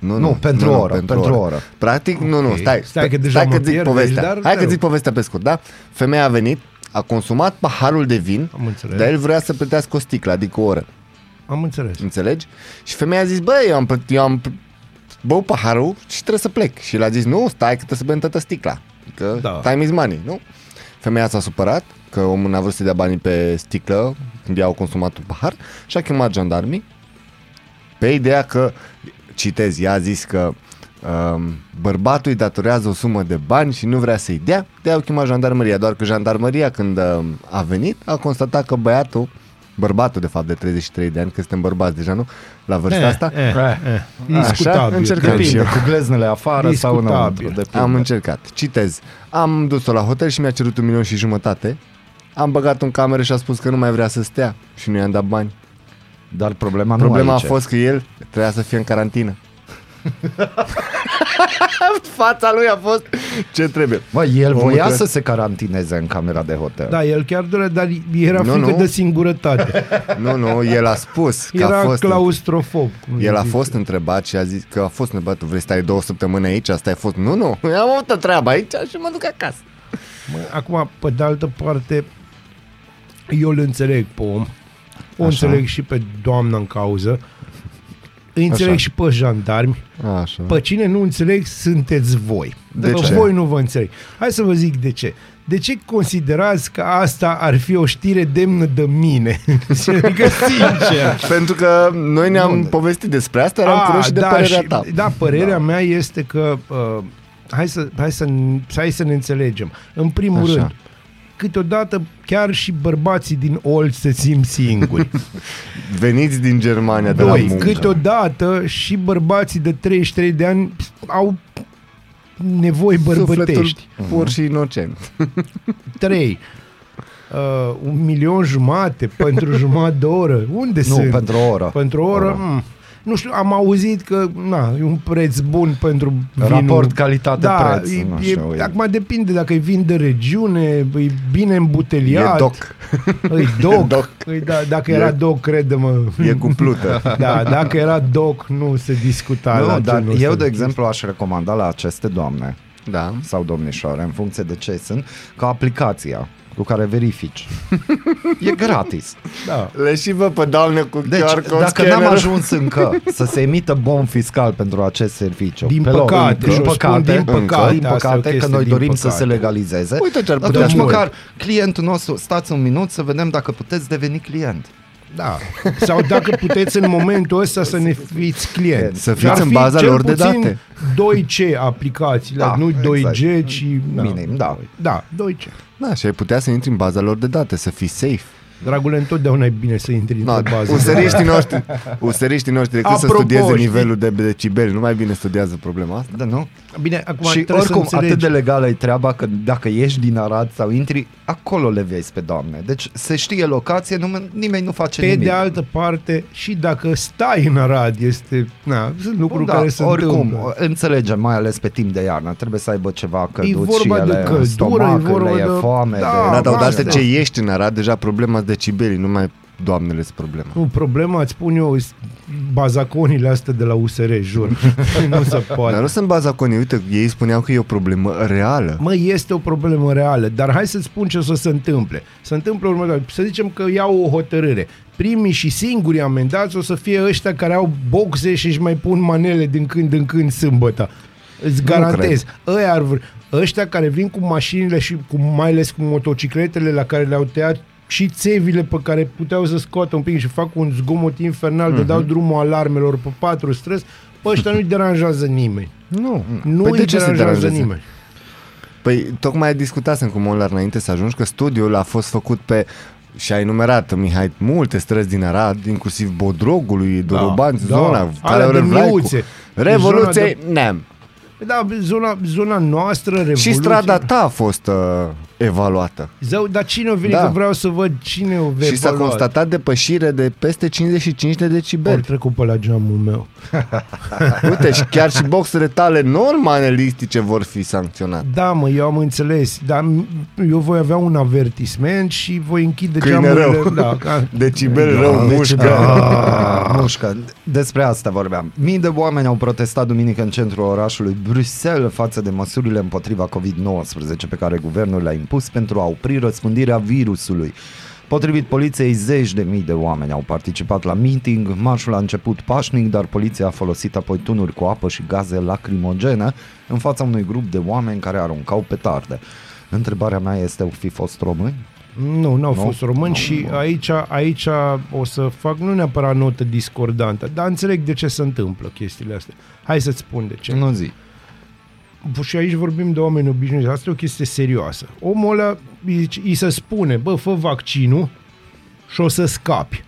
Nu, Nu, pentru o oră, pentru o oră. Practic, nu, nu, Ok. stai. Stai că deja stai mă că zic pierd povestea. aici, dar Hai te că rog. zic povestea pe scurt, da? Femeia a venit, a consumat paharul de vin, Am înțeles. dar el vrea să plătească o sticlă, adică o oră. am înțeles. Înțelegi? Și femeia a zis, băi, eu am, plă- eu am băut paharul și trebuie să plec. Și el a zis, nu, stai că trebuie să bem toată sticla. Că Da. da. time is money, nu? Femeia s-a supărat că omul n-a vrut să dea banii pe sticlă când i-au consumat un pahar și a chemat jandarmii pe ideea că, citez, ea a zis că um, bărbatul îi datorează o sumă de bani și nu vrea să-i dea, de au chemat jandarmăria, doar că jandarmăria când um, a venit a constatat că băiatul, bărbatul de fapt de 33 de ani, că suntem bărbați deja, nu? La vârsta asta, Eh, eh, Așa, discutabil. încercăm și Depinde, eu. cu gleznele afară sau Discutabil. înăuntru. Depinde. Am încercat. Citez. Am dus-o la hotel și mi-a cerut un milion și jumătate. Am băgat în cameră și a spus că nu mai vrea să stea și nu i-am dat bani. Dar problema, Problema nu a aici. fost că el trebuia să fie în carantină. Fața lui a fost ce trebuie. Mă, el Omul voia trebuie- să se carantineze în camera de hotel. Da, el chiar dorea, dar era Nu, frică nu. de singurătate. Nu, nu, el a spus că Era a fost... claustrofob. cum El a zice. fost întrebat și a zis că a fost întrebat, tu vrei să stai două săptămâni aici? Asta a fost, nu, nu, eu am avut o treabă aici și mă duc acasă. Mă, Acum, pe de altă parte, eu îl înțeleg pe om, o Așa. înțeleg și pe doamna în cauză, îi înțeleg Așa. și pe jandarmi, Așa. pe cine nu înțeleg sunteți voi. De Pe ce? voi nu vă înțeleg. Hai să vă zic de ce. De ce considerați că asta ar fi o știre demnă de mine? adică, sincer. Pentru că noi ne-am Bun. povestit despre asta, eram A, curioși de da, părerea și- ta. Da, părerea mea este că uh, hai, să, hai, să, hai să ne înțelegem. În primul Așa. rând, câteodată chiar și bărbații din Olt se simt singuri. Veniți din Germania de la Doi, muncă. câteodată și bărbații de 33 de ani au nevoi bărbătești. Sufletul pur și inocent. 3. Uh, un milion jumate pentru jumătate de oră. Unde Nu, sunt? pentru o oră. Pentru o oră? Oră. Mm. Nu știu, am auzit că na, e un preț bun pentru vinul. Raport calitate-preț, Da, nu e, știu, e, e- acum depinde dacă e vin de regiune, e bine E îmbuteliat. doc. E doc. Doc. E, da, dacă E- era doc, crede-mă. E cu plută. Da, dacă era doc, nu se discuta la Nu, dar genul eu, ăsta de exemplu, aș recomanda la aceste doamne Da. sau domnișoare, în funcție de ce sunt, ca aplicația cu care verifici. e gratis. Da. Le și vă pe doamne cu Deci, QR code dacă n-am scannerul. ajuns încă să se emită bon fiscal pentru acest serviciu, Din pe loc, păcate, din și o spun păcate, din încă, păcate, din asta e o păcate, că chestie noi din dorim să păcate. se legalizeze, Uite ce ar putea atunci să măcar clientul nostru, stați un minut să vedem dacă puteți deveni client. Da. Sau dacă puteți în momentul ăsta să ne fiți clienți. Să fiți Ar în fi baza cel lor de puțin date. 2C aplicațiile, Da, nu exact. 2G, ci... Minim, da. Da, 2C. Da, și ai putea să intri în baza lor de date, să fii safe. Dragule, întotdeauna e bine să intri No, într-o bază. useriștii noștri, useriștii noștri decât să Apropo, studieze știi- nivelul de decibeli, nu mai bine studiază problema asta? Da, nu? Bine, acum și trebuie oricum, să atât înțelegi. de legală e treaba că dacă ieși din Arad sau intri, acolo le vezi pe doamne. Deci se știe locație, nu, nimeni nu face Pe nimic. de altă parte, și dacă stai în Arad, este... Na, sunt lucruri da, care se oricum, întâmplă. înțelegem, mai ales pe timp de iarnă, trebuie să aibă ceva căldut vorba și de ele în căldură, e stomac, vorba le e de- foame. Da, de... Da, dar asta. odată ce ești în Arad, deja problema de decibelii, nu mai doamnele sunt problema. Nu, problema, îți spun eu, s- bazaconile astea de la USR, jur. nu se poate. Dar nu sunt bazaconii, uite, ei spuneau că e o problemă reală. Mă, este o problemă reală, dar hai să spun ce o să se întâmple. Se întâmplă următoare. Să zicem că iau o hotărâre. Primii și singurii amendați o să fie ăștia care au boxe și își mai pun manele din când în când sâmbătă. Îți garantez. Ăia ar vr- ăștia care vin cu mașinile și cu, mai ales cu motocicletele la care le-au tăiat și țevile pe care puteau să scoată un pic și fac un zgomot infernal, Mhm. mm-hmm. de dau drumul alarmelor pe patru străzi, pe ăștia nu-i deranjează nimeni. Nu. Nu păi îi de ce se deranjează deranjează? nimeni. Păi tocmai discutasem cu Molar înainte să ajungi că studiul a fost făcut pe și a enumerat, Mihai, multe străzi din Arad, inclusiv Bodrogului, Dorobanți, da. zona, Alea Calea de Răvlaicu. miuțe. Revoluție, neam. Da, zona, zona noastră, Revoluție. Și strada ta a fost uh, evaluată. Zău, dar cine o venit? Da. Că vreau să văd cine o vede. și s-a constatat depășire de peste 55 de Ori decibeli. trecut pe la geamul meu. Uite, și chiar și boxele tale non-manelistice vor fi sancționate. Da, mă, eu am înțeles, dar m- eu voi avea un avertisment și voi închide Câine geamurile. rău. Da, ca, Decibel rău, Deci, mușcă. ah, mușcă. Despre asta vorbeam. Mii de oameni au protestat duminică în centrul orașului Bruxelles față de măsurile împotriva COVID-19 pe care guvernul le-a impus pentru a opri răspândirea virusului. Potrivit poliției, zeci de mii de oameni au participat la meeting. Marșul a început pașnic, dar poliția a folosit apoi tunuri cu apă și gaze lacrimogene în fața unui grup de oameni care aruncau petarde. Întrebarea mea este, au fi fost români? Nu, n-au Nu? fost români Nu, și nu. aici, aici o să fac nu neapărat notă discordantă, dar înțeleg de ce se întâmplă chestiile astea. Hai să-ți spun de ce. Nu zi. Și aici vorbim de oameni obișnuiți. Asta e o chestie serioasă. Omul ăla îi, îi se spune, bă, fă vaccinul și o să scapi.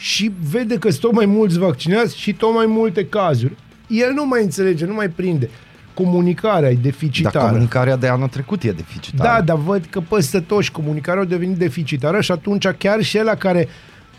Și vede că sunt tot mai mulți vaccinați și tot mai multe cazuri. El nu mai înțelege, nu mai prinde. Comunicarea e Dar deficitară. comunicarea de anul trecut e deficitară. Da, dar văd că peste toți comunicarea a devenit deficitară și atunci chiar și ăla care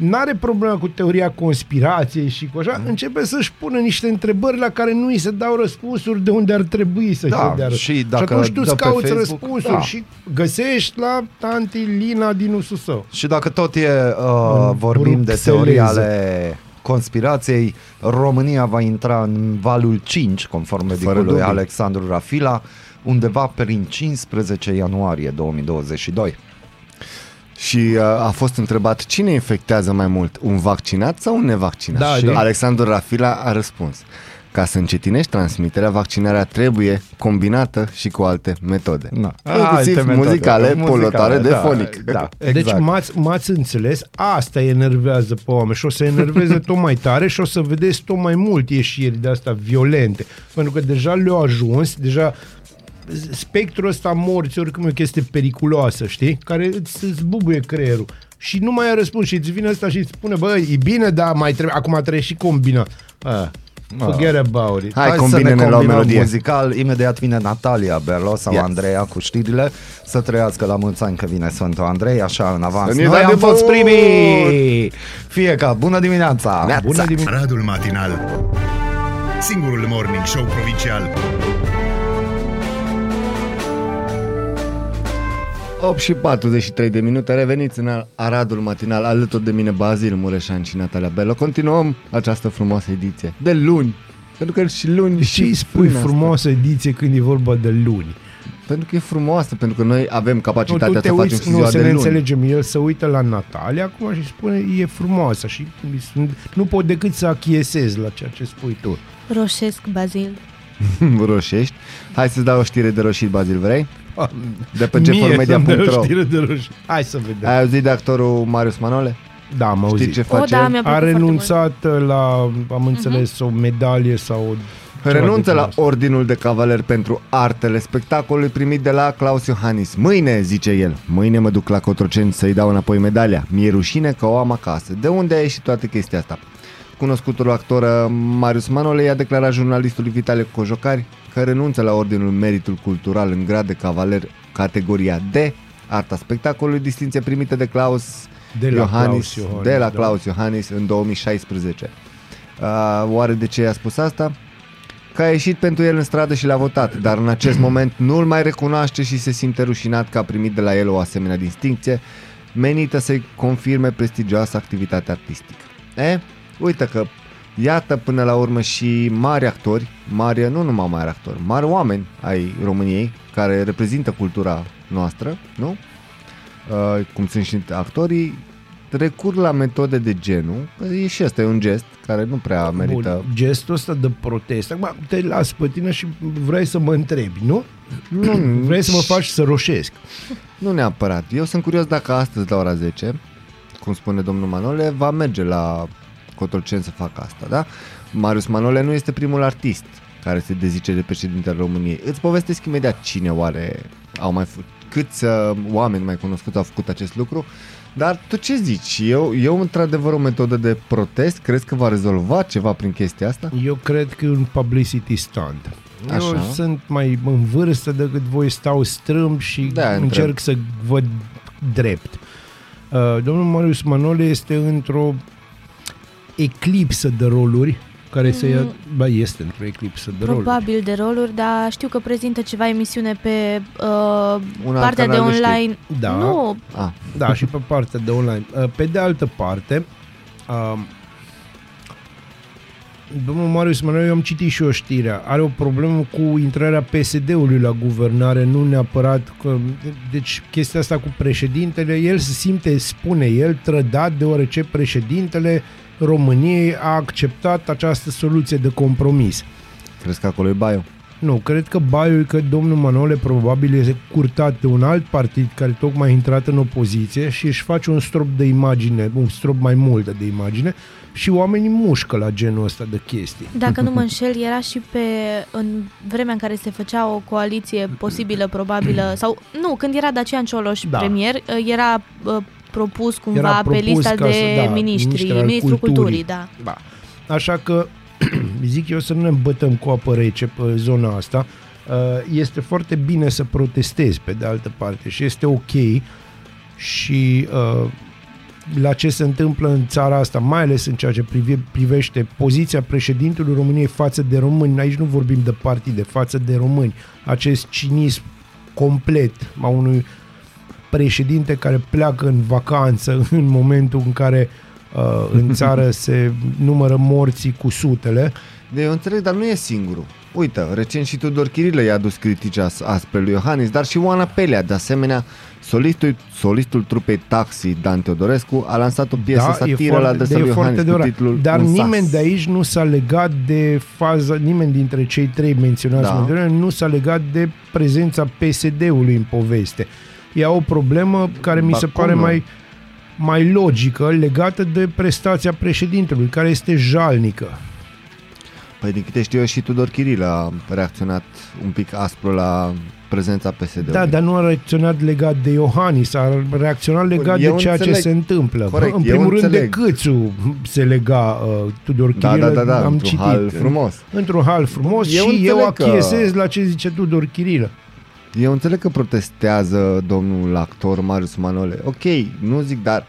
n-are problema cu teoria conspirației și cu așa, începe să-și pună niște întrebări la care nu îi se dau răspunsuri de unde ar trebui să Da, se dea și răspunsuri. dacă și atunci tu dă îți pe cauți Facebook, răspunsuri da. și găsești la tanti Lina din usul său. Și dacă tot e, uh, În vorbim de bruxeleză. teorii ale conspirației, România va intra în valul 5, conform medicului dubii. Alexandru Rafila, undeva prin 15 ianuarie 2022. Și uh, a fost întrebat cine infectează mai mult, un vaccinat sau un nevaccinat? Da, și da. Alexandru Rafila a răspuns. Ca să încetinești transmiterea, vaccinarea trebuie combinată și cu alte metode. Na. Inclusiv Alte metode. muzicale, poluatoare de da, fonic. Da, Exact. Deci m-ați, m-ați înțeles, asta îi enervează pe oameni și o să enerveze tot mai tare și o să vedeți tot mai mult ieșiri de astea violente. Pentru că deja le-au ajuns, deja spectrul ăsta a morții oricum e o chestie periculoasă, știi? Care îți, îți bubuie creierul. Și nu mai ai răspuns și îți vine ăsta și îți spune, bă, e bine, dar mai trebuie, acum trebuie și combina. Ah, forget about it. Hai, Hai să combine-ne ne la o combinăm melodie. muzical. Imediat vine Natalia Berlo sau Yes. Andreea cu știrile. Să trăiască la mulți ani că vine Sfântul Andrei, așa în avans. Să ne Noi dea am de fost bun! primii! Fie ca, bună dimineața! Neața. Bună dimineața! Aradul Matinal Singurul Morning Show Provincial 8 și 43 de minute, reveniți în Aradul Matinal, alături de mine Bazil Mureșan și Natalia Bello. Continuăm această frumoasă ediție de luni, pentru că și luni Și îi spui luni asta. frumoasă ediție când e vorba de luni. Pentru că e frumoasă, pentru că noi avem Nu, capacitatea tu să te facem uiți, și nu, ziua să de ne luni. înțelegem, el se uită la Natalia acum și spune e frumoasă și nu pot decât să achiesez la ceea ce spui tu. Roșesc, Bazil. Roșești. Hai să-ți dau o știre de roșit, Bazil, vrei? De pe Mie să-mi dai o gformedia.ro știre de roșii. Hai să vedem. Ai auzit de actorul Marius Manole? Da, am Știi auzit. ce O, face? da, mi-a A plăcut foarte renunțat la, am înțeles, o medalie sau... o- ceva Renunță de la genul ăsta. Ordinul de Cavaler pentru artele spectacolului primit de la Claus Iohannis. Mâine, zice el, mâine mă duc la Cotroceni să-i dau înapoi medalia. Mi-e rușine că o am acasă. De unde a ieșit toată chestia asta? Cunoscutul actor uh, Marius Manole i-a declarat jurnalistului Vitale Cojocari că renunță la Ordinul Meritul Cultural în grad de cavaler categoria D, arta spectacolului, distinție primită de Claus De la Iohannis, Claus Iohannis, de la da. Claus Iohannis în 2016. Uh, oare de ce i-a spus asta? Că a ieșit pentru el în stradă și l-a votat, dar în acest moment nu-l mai recunoaște și se simte rușinat că a primit de la el o asemenea distincție menită să-i confirme prestigioasa activitate artistică. E, uite că iată până la urmă și mari actori, mari, nu numai mari actori, mari oameni ai României care reprezintă cultura noastră, nu? Uh, cum sunt și actorii, recurg la metode de genul, că e și asta e un gest care nu prea merită. Bun, gestul ăsta de protest. Acum te las pe tine și vrei să mă întrebi, nu? Nu, Vrei să mă faci să roșesc. Nu neapărat. Eu sunt curios dacă astăzi la ora 10, cum spune domnul Manole, va merge la Cotroceni să facă asta, da? Marius Manole nu este primul artist care se dezice de președintele României. Îți povestesc imediat cine oare au mai făcut, câți uh, oameni mai cunoscuți au făcut acest lucru, dar tu ce zici? Eu, eu într-adevăr o metodă de protest, crezi că va rezolva ceva prin chestia asta? Eu cred că e un publicity stunt. Eu Așa. sunt mai în vârstă decât voi stau strâmb și Da, da, încerc întreb. să văd drept. Uh, domnul Marius Manole este într-o eclipsă de roluri care se ia... Ba, este într-o eclipsă de roluri. Probabil de roluri, dar știu că prezintă ceva emisiune pe uh, Un alt partea de canal de știri. online. Da. Nu, Ah, Da, și pe partea de online. Uh, Pe de altă parte, uh, Domnul Marius Manuel, eu am citit și o știrea. Are o problemă cu intrarea PSD-ului la guvernare, nu neapărat că... Deci chestia asta cu președintele, el se simte, spune el, trădat deoarece președintele României a acceptat această soluție de compromis. Crezi că acolo e baiul? Nu, cred că baiul că domnul Manole probabil este curtat de un alt partid care tocmai a intrat în opoziție și își face un strop de imagine, un strop mai mult de imagine și oamenii mușcă la genul ăsta de chestii. Dacă nu mă înșel, era și pe în vremea în care se făcea o coaliție posibilă, probabilă, sau nu, când era Dacian Cioloș Da. premier, era uh, propus cumva Era pe propus lista ca de să- da, miniștri, ministru al ministrul culturii. culturii, da. Da. Așa că zic eu să nu ne îmbătăm cu apă rece pe zona asta. Uh, Este foarte bine să protestezi pe de altă parte și este ok și uh, la ce se întâmplă în țara asta, mai ales în ceea ce prive, privește poziția președintelui României față de români, aici nu vorbim de partide, față de români, acest cinism complet a unui președinte care pleacă în vacanță în momentul în care uh, în țară se numără morții cu sutele. De eu înțeleg, dar nu e singurul. Uite, recent și Tudor Chirilă i-a adus critici as- aspre lui Iohannis, dar și Oana Pelea, de asemenea, solistul, solistul trupei Taxi, Dan Teodorescu, a lansat o piesă Da, satiră la adresa de- lui e Iohannis cu adevărat. titlul Dar Un sas. nimeni de aici nu s-a legat de faza, nimeni dintre cei trei menționați Da. mai devreme nu s-a legat de prezența PSD-ului în poveste. E o problemă care mi Ba se cum pare nu? mai, mai logică legată de prestația președintelui, care este jalnică. Păi din câte știu eu și Tudor Chirilă a reacționat un pic aspru la prezența PSD-ului. Da, dar nu a reacționat legat de Iohannis, a reacționat legat Eu de ceea înțeleg. ce se întâmplă. Corect, în eu primul rând de înțeleg. Câțu se lega uh, Tudor da, Chirilă, da, da, da am într-un citit. hal frumos. Într-un hal frumos Eu și eu înțeleg că- achiesez la ce zice Tudor Chirilă. Eu înțeleg că protestează domnul actor Marius Manole. Ok, nu zic, dar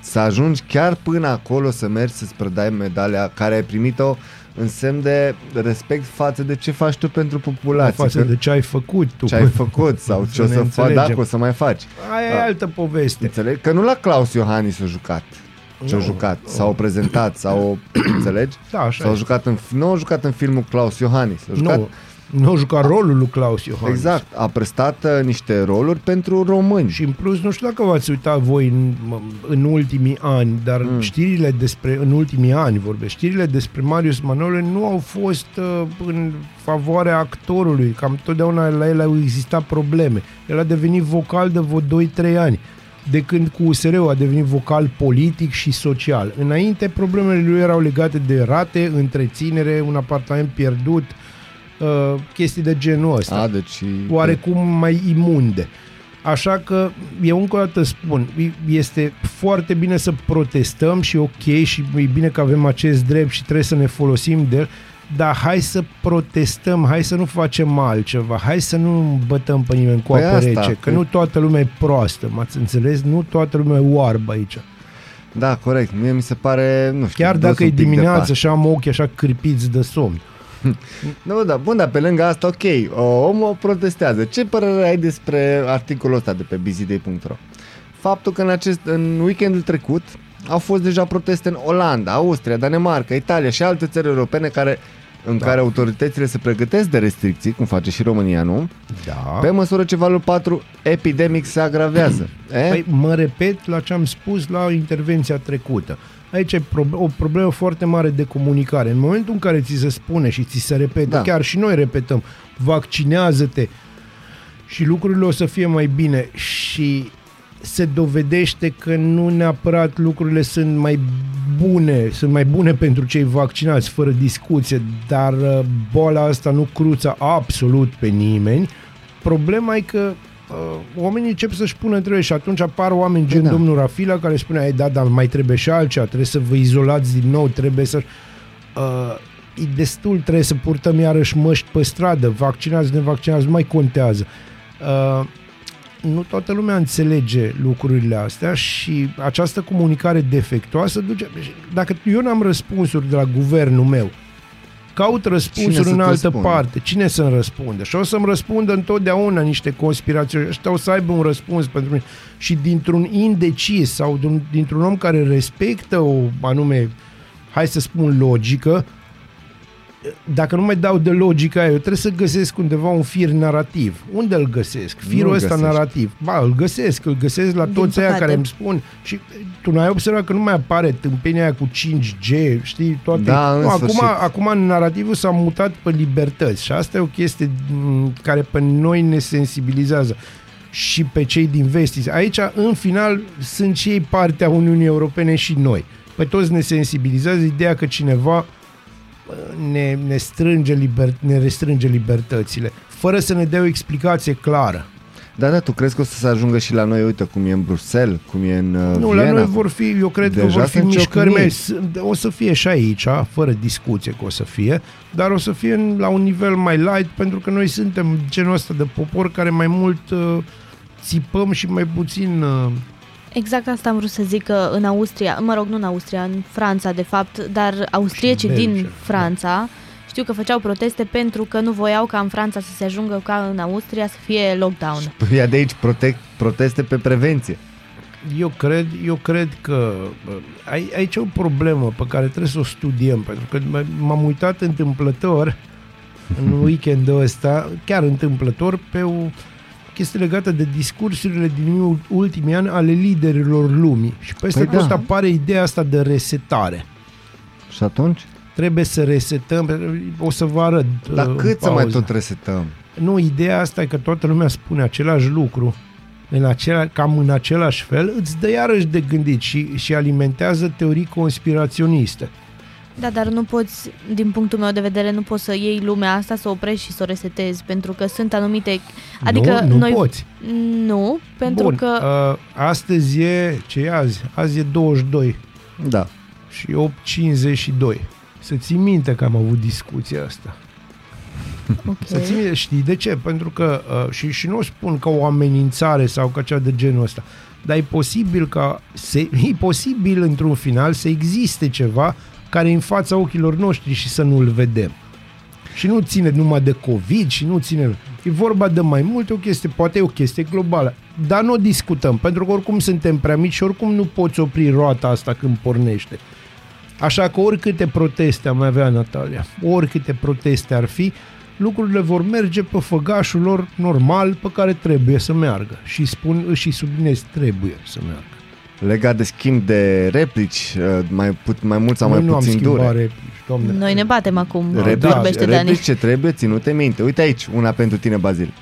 să ajungi chiar până acolo să mergi să-ți predai medalia care ai primit-o în semn de respect față de ce faci tu pentru populație. față Că- de ce ai făcut tu. ce ai făcut sau Să ce o ne să faci, înțelegem. dacă o să mai faci. Aia e Da. altă poveste. Înțeleg? Că nu la Claus Iohannis a jucat. Ce-a Nu. jucat, sau prezentat, sau înțelegi? Da, așa Sau a e. jucat în, nu a jucat în filmul Claus Iohannis, a jucat Nu, nu a jucat rolul lui Claus Iohannis. Exact, a prestat uh, niște roluri pentru români. Și în plus, nu știu dacă v-ați uitat voi în, în ultimii ani, dar mm. știrile despre, în ultimii ani vorbesc, știrile despre Marius Manole nu au fost uh, în favoarea actorului, cam totdeauna la el au existat probleme. El a devenit vocal de vreo 2-3 ani, de când cu USR-ul a devenit vocal politic și social. Înainte, problemele lui erau legate de rate, întreținere, un apartament pierdut, uh, chestii de genul ăsta A, deci... oarecum mai imunde. Așa că eu încă o dată spun, este foarte bine să protestăm și ok și e bine că avem acest drept și trebuie să ne folosim de el, dar hai să protestăm, hai să nu facem altceva, hai să nu bătăm pe nimeni cu Păi apă asta, rece, că că- nu toată lumea e proastă, m-ați înțeles? Nu toată lumea e oarbă aici. Da, corect. Mie mi se pare, nu știu, Chiar dus dacă un e pic dimineață departe. și am ochii așa cârpiți de somn. Nu, da, bun, dar pe lângă asta, ok, o, omul protestează. Ce părere ai despre articolul ăsta de pe busyday.ro? Faptul că în, acest, în weekendul trecut au fost deja proteste în Olanda, Austria, Danemarca, Italia și alte țări europene care, în Da. care autoritățile se pregătesc de restricții, cum face și România, nu? Da. Pe măsură ce valul 4 epidemic se agravează. E? Păi mă repet la ce am spus la intervenția trecută. Aici e pro- o problemă foarte mare de comunicare. În momentul în care ți se spune și ți se repete, Da. da. chiar și noi repetăm, vaccinează-te și lucrurile o să fie mai bine și se dovedește că nu neapărat lucrurile sunt mai bune, sunt mai bune pentru cei vaccinați, fără discuție, dar uh, boala asta nu cruță absolut pe nimeni. Problema e că uh, oamenii încep să-și pună întrebări și atunci apar oameni gen Da. da. domnul Rafila care spune, ai da, dar mai trebuie și altceva, trebuie să vă izolați din nou, trebuie să... Uh, e destul, trebuie să purtăm iarăși măști pe stradă, vaccinați, nevaccinați, nu mai contează. Uh, nu toată lumea înțelege lucrurile astea și această comunicare defectuoasă duce... Dacă eu n-am răspunsuri de la guvernul meu, caut Cine răspunsuri să în te altă răspundă? parte. Cine să-mi răspundă? Și o să-mi răspundă întotdeauna niște conspirații. Ăștia o să aibă un răspuns pentru mine. Și dintr-un indecis sau din- dintr-un om care respectă o anume, hai să spun, logică, dacă nu mai dau de logica aia, eu trebuie să găsesc undeva un fir narrativ. Unde îl găsesc? Firul Nu-l ăsta găsești. narrativ. Ba, îl găsesc, îl găsesc la Din toți aia păcate. care îmi spun. Și tu n-ai observat că nu mai apare tâmpenia aia cu 5G, știi, toate. Da, în nu, acum, sfârșit. acum narativul s-a mutat pe libertăți și asta e o chestie m, care pe noi ne sensibilizează și pe cei din vestis. Aici, în final, sunt și ei partea Uniunii Europene și noi. Pe toți ne sensibilizează ideea că cineva bă, ne, ne, strânge liber, ne restrânge libertățile, fără să ne dea o explicație clară. Da, da, tu crezi că o să se ajungă și la noi, uite, cum e în Bruxelles, cum e în uh, Nu, Viena? la noi vor fi, eu cred că Deja vor fi sunt mișcări ciocniri. mai, s- o să fie și aici, fără discuție că o să fie, dar o să fie în- la un nivel mai light, pentru că noi suntem genul ăsta de popor care mai mult uh, țipăm și mai puțin... Uh, Exact asta am vrut să zic că în Austria, mă rog, nu în Austria, în Franța de fapt, dar austriecii Și în din Belgia, Franța știu că făceau proteste pentru că nu voiau ca în Franța să se ajungă ca în Austria să fie lockdown. Ia de aici protect, proteste pe prevenție. Eu cred, eu cred că bă, ai- aici e o problemă pe care trebuie să o studiem, pentru că m- m-am uitat întâmplător în weekendul ăsta, chiar întâmplător, pe o chestie legată de discursurile din ultimii ani ale liderilor lumii. Și peste Păi păi tot da. apare ideea asta de resetare. Și atunci? Trebuie să resetăm, o să vă arăt. Dar uh, cât în să mai pauză. tot resetăm? Nu, ideea asta e că toată lumea spune același lucru, în acela, cam în același fel, îți dă iarăși de gândit și, și alimentează teorii conspiraționiste. Da, dar nu poți, din punctul meu de vedere, nu poți să iei lumea asta, să o oprești și să o resetezi, pentru că sunt anumite... Adică nu, nu noi... poți. Nu, pentru Bun, că... uh, astăzi e, ce e azi? Azi e 22 Da. și 8.52. Să ții minte că am avut discuția asta. ok. Să ții minte, știi de ce? Pentru că, uh, și, și nu o spun ca o amenințare sau ca cea de genul ăsta, dar e posibil ca, se, e posibil într-un final să existe ceva care e în fața ochilor noștri și să nu-l vedem. Și nu ține numai de COVID și nu ține... E vorba de mai multe o chestie, poate e o chestie globală, dar nu o discutăm, pentru că oricum suntem prea mici și oricum nu poți opri roata asta când pornește. Așa că oricâte proteste am avea, Natalia, oricâte proteste ar fi, lucrurile vor merge pe făgașul lor normal pe care trebuie să meargă. Și spun și subliniez, trebuie să meargă. Legat de schimb de replici, uh, mai, put, mai mult sau Noi mai nu am puțin schimbat dure. replici, doamne. Noi ne batem acum, Replici, Da, vorbește Dani. replici ce trebuie ținute minte. Uite aici, una pentru tine, Bazil.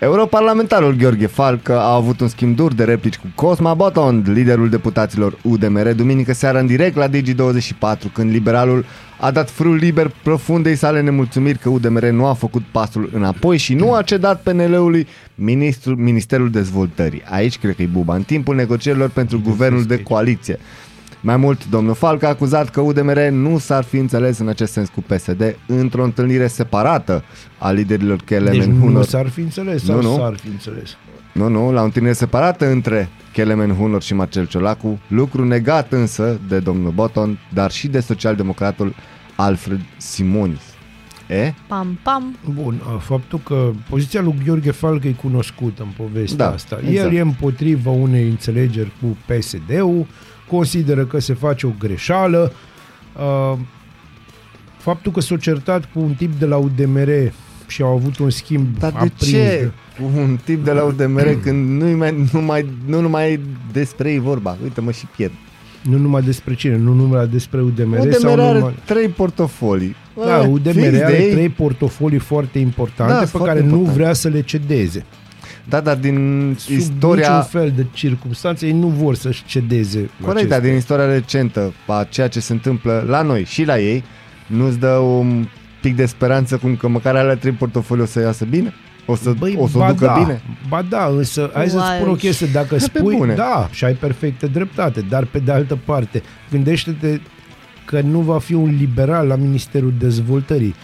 Europarlamentarul Gheorghe Falcă a avut un schimb dur de replici cu Cosma Botond, liderul deputaților UDMR, duminică seara în direct la Digi24, când liberalul a dat frul liber profundei sale nemulțumiri că UDMR nu a făcut pasul înapoi și nu a cedat PNL-ului ministrul, Ministerul Dezvoltării. Aici cred că e buba, în timpul negocierilor pentru guvernul de coaliție. Mai mult, domnul Falcă a acuzat că UDMR nu s-ar fi înțeles în acest sens cu PSD într-o întâlnire separată a liderilor Kelemen Deci nu Hunor. s-ar fi înțeles sau Nu, nu. s-ar fi înțeles. Nu, nu, la o întâlnire separată între Kelemen Hunor și Marcel Ciolacu, lucru negat însă de domnul Boton, dar și de socialdemocratul Alfred Simonis. E? Pam, pam. Bun, a, faptul că poziția lui Gheorghe Falcă e cunoscută în povestea Da, asta. exact. El e împotriva unei înțelegeri cu PSD-ul, consideră că se face o greșeală. A, Faptul că s-a certat cu un tip de la UDMR și au avut un schimb Dar de aprins ce un tip de la UDMR când nu mai, nu, mai, nu numai despre ei vorba? Uite-mă și pierd. Nu numai despre cine, nu numai despre UDMR, sau UDMR are numai... trei portofolii. Da, Bă, UDMR fix de are ei. trei portofolii foarte importante Da, pe foarte care nu importante. vrea să le cedeze. Da, dar din Sub istoria... niciun fel de circunstanțe ei nu vor să-și cedeze Corect, aceste- dar din istoria recentă a ceea ce se întâmplă la noi și la ei, nu-ți dă un pic de speranță cum că măcar alea trei portofolii o să iasă bine? O să, Băi, o să o ba ducă da, bine? Ba da, însă hai să Uai. spun o chestie, dacă pe spui, bune. da, și ai perfectă dreptate, dar pe de altă parte, gândește-te că nu va fi un liberal la Ministerul Dezvoltării.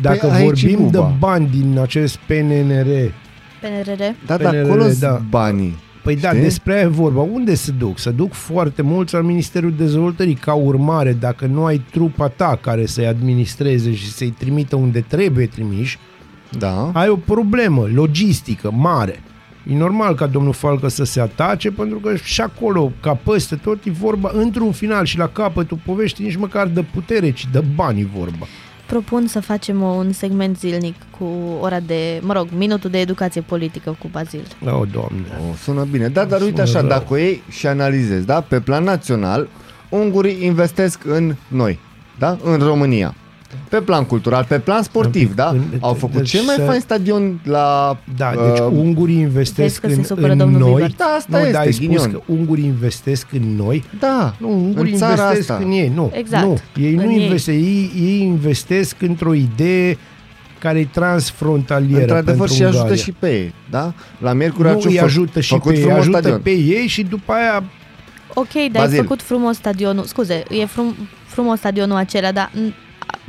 Dacă Păi aici e vorbim de buba. bani din acest PNNR, PNRR. Da, dar PNRR, acolo da. da. banii. Păi da, Știi? despre aia e vorba. Unde se duc? Se duc foarte mulți la Ministerul Dezvoltării. Ca urmare, dacă nu ai trupa ta care să-i administreze și să-i trimită unde trebuie trimiși, Da. ai o problemă logistică mare. E normal ca domnul Falcă să se atace, pentru că și acolo, ca peste tot, e vorba, într-un final și la capătul poveștii, nici măcar de putere, ci de bani e vorba. Propun să facem un segment zilnic cu ora de, mă rog, minutul de educație politică cu Bazil. Oh, doamne. O, sună bine. Da, dar uite Sună așa, rău. dacă o iei și analizezi, da? Pe plan național, ungurii investesc în noi, da? În România. Pe plan cultural, pe plan sportiv, da? În- Au făcut deci cel mai să- fain stadion la... Da, deci uh, ungurii Vezi investesc că se în, supără în domnul noi. Bibert. Da, asta nu, este, dar ai spus ghinion. că ungurii investesc în noi. Da, Nu, ungurii în țara investesc asta. în ei. Nu, Exact. nu. Ei nu În ei. investesc. Ei, ei investesc într-o idee care e transfrontalieră Într-adevăr pentru și ajută Ungaria. și pe ei, da? La Miercuri nu îi fă- ajută și făcut pe ei, frumos ajută stadion. pe ei și după aia Ok, dar Bazil. ai făcut frumos stadionul. Scuze, e frum, frumos stadionul acela, dar m,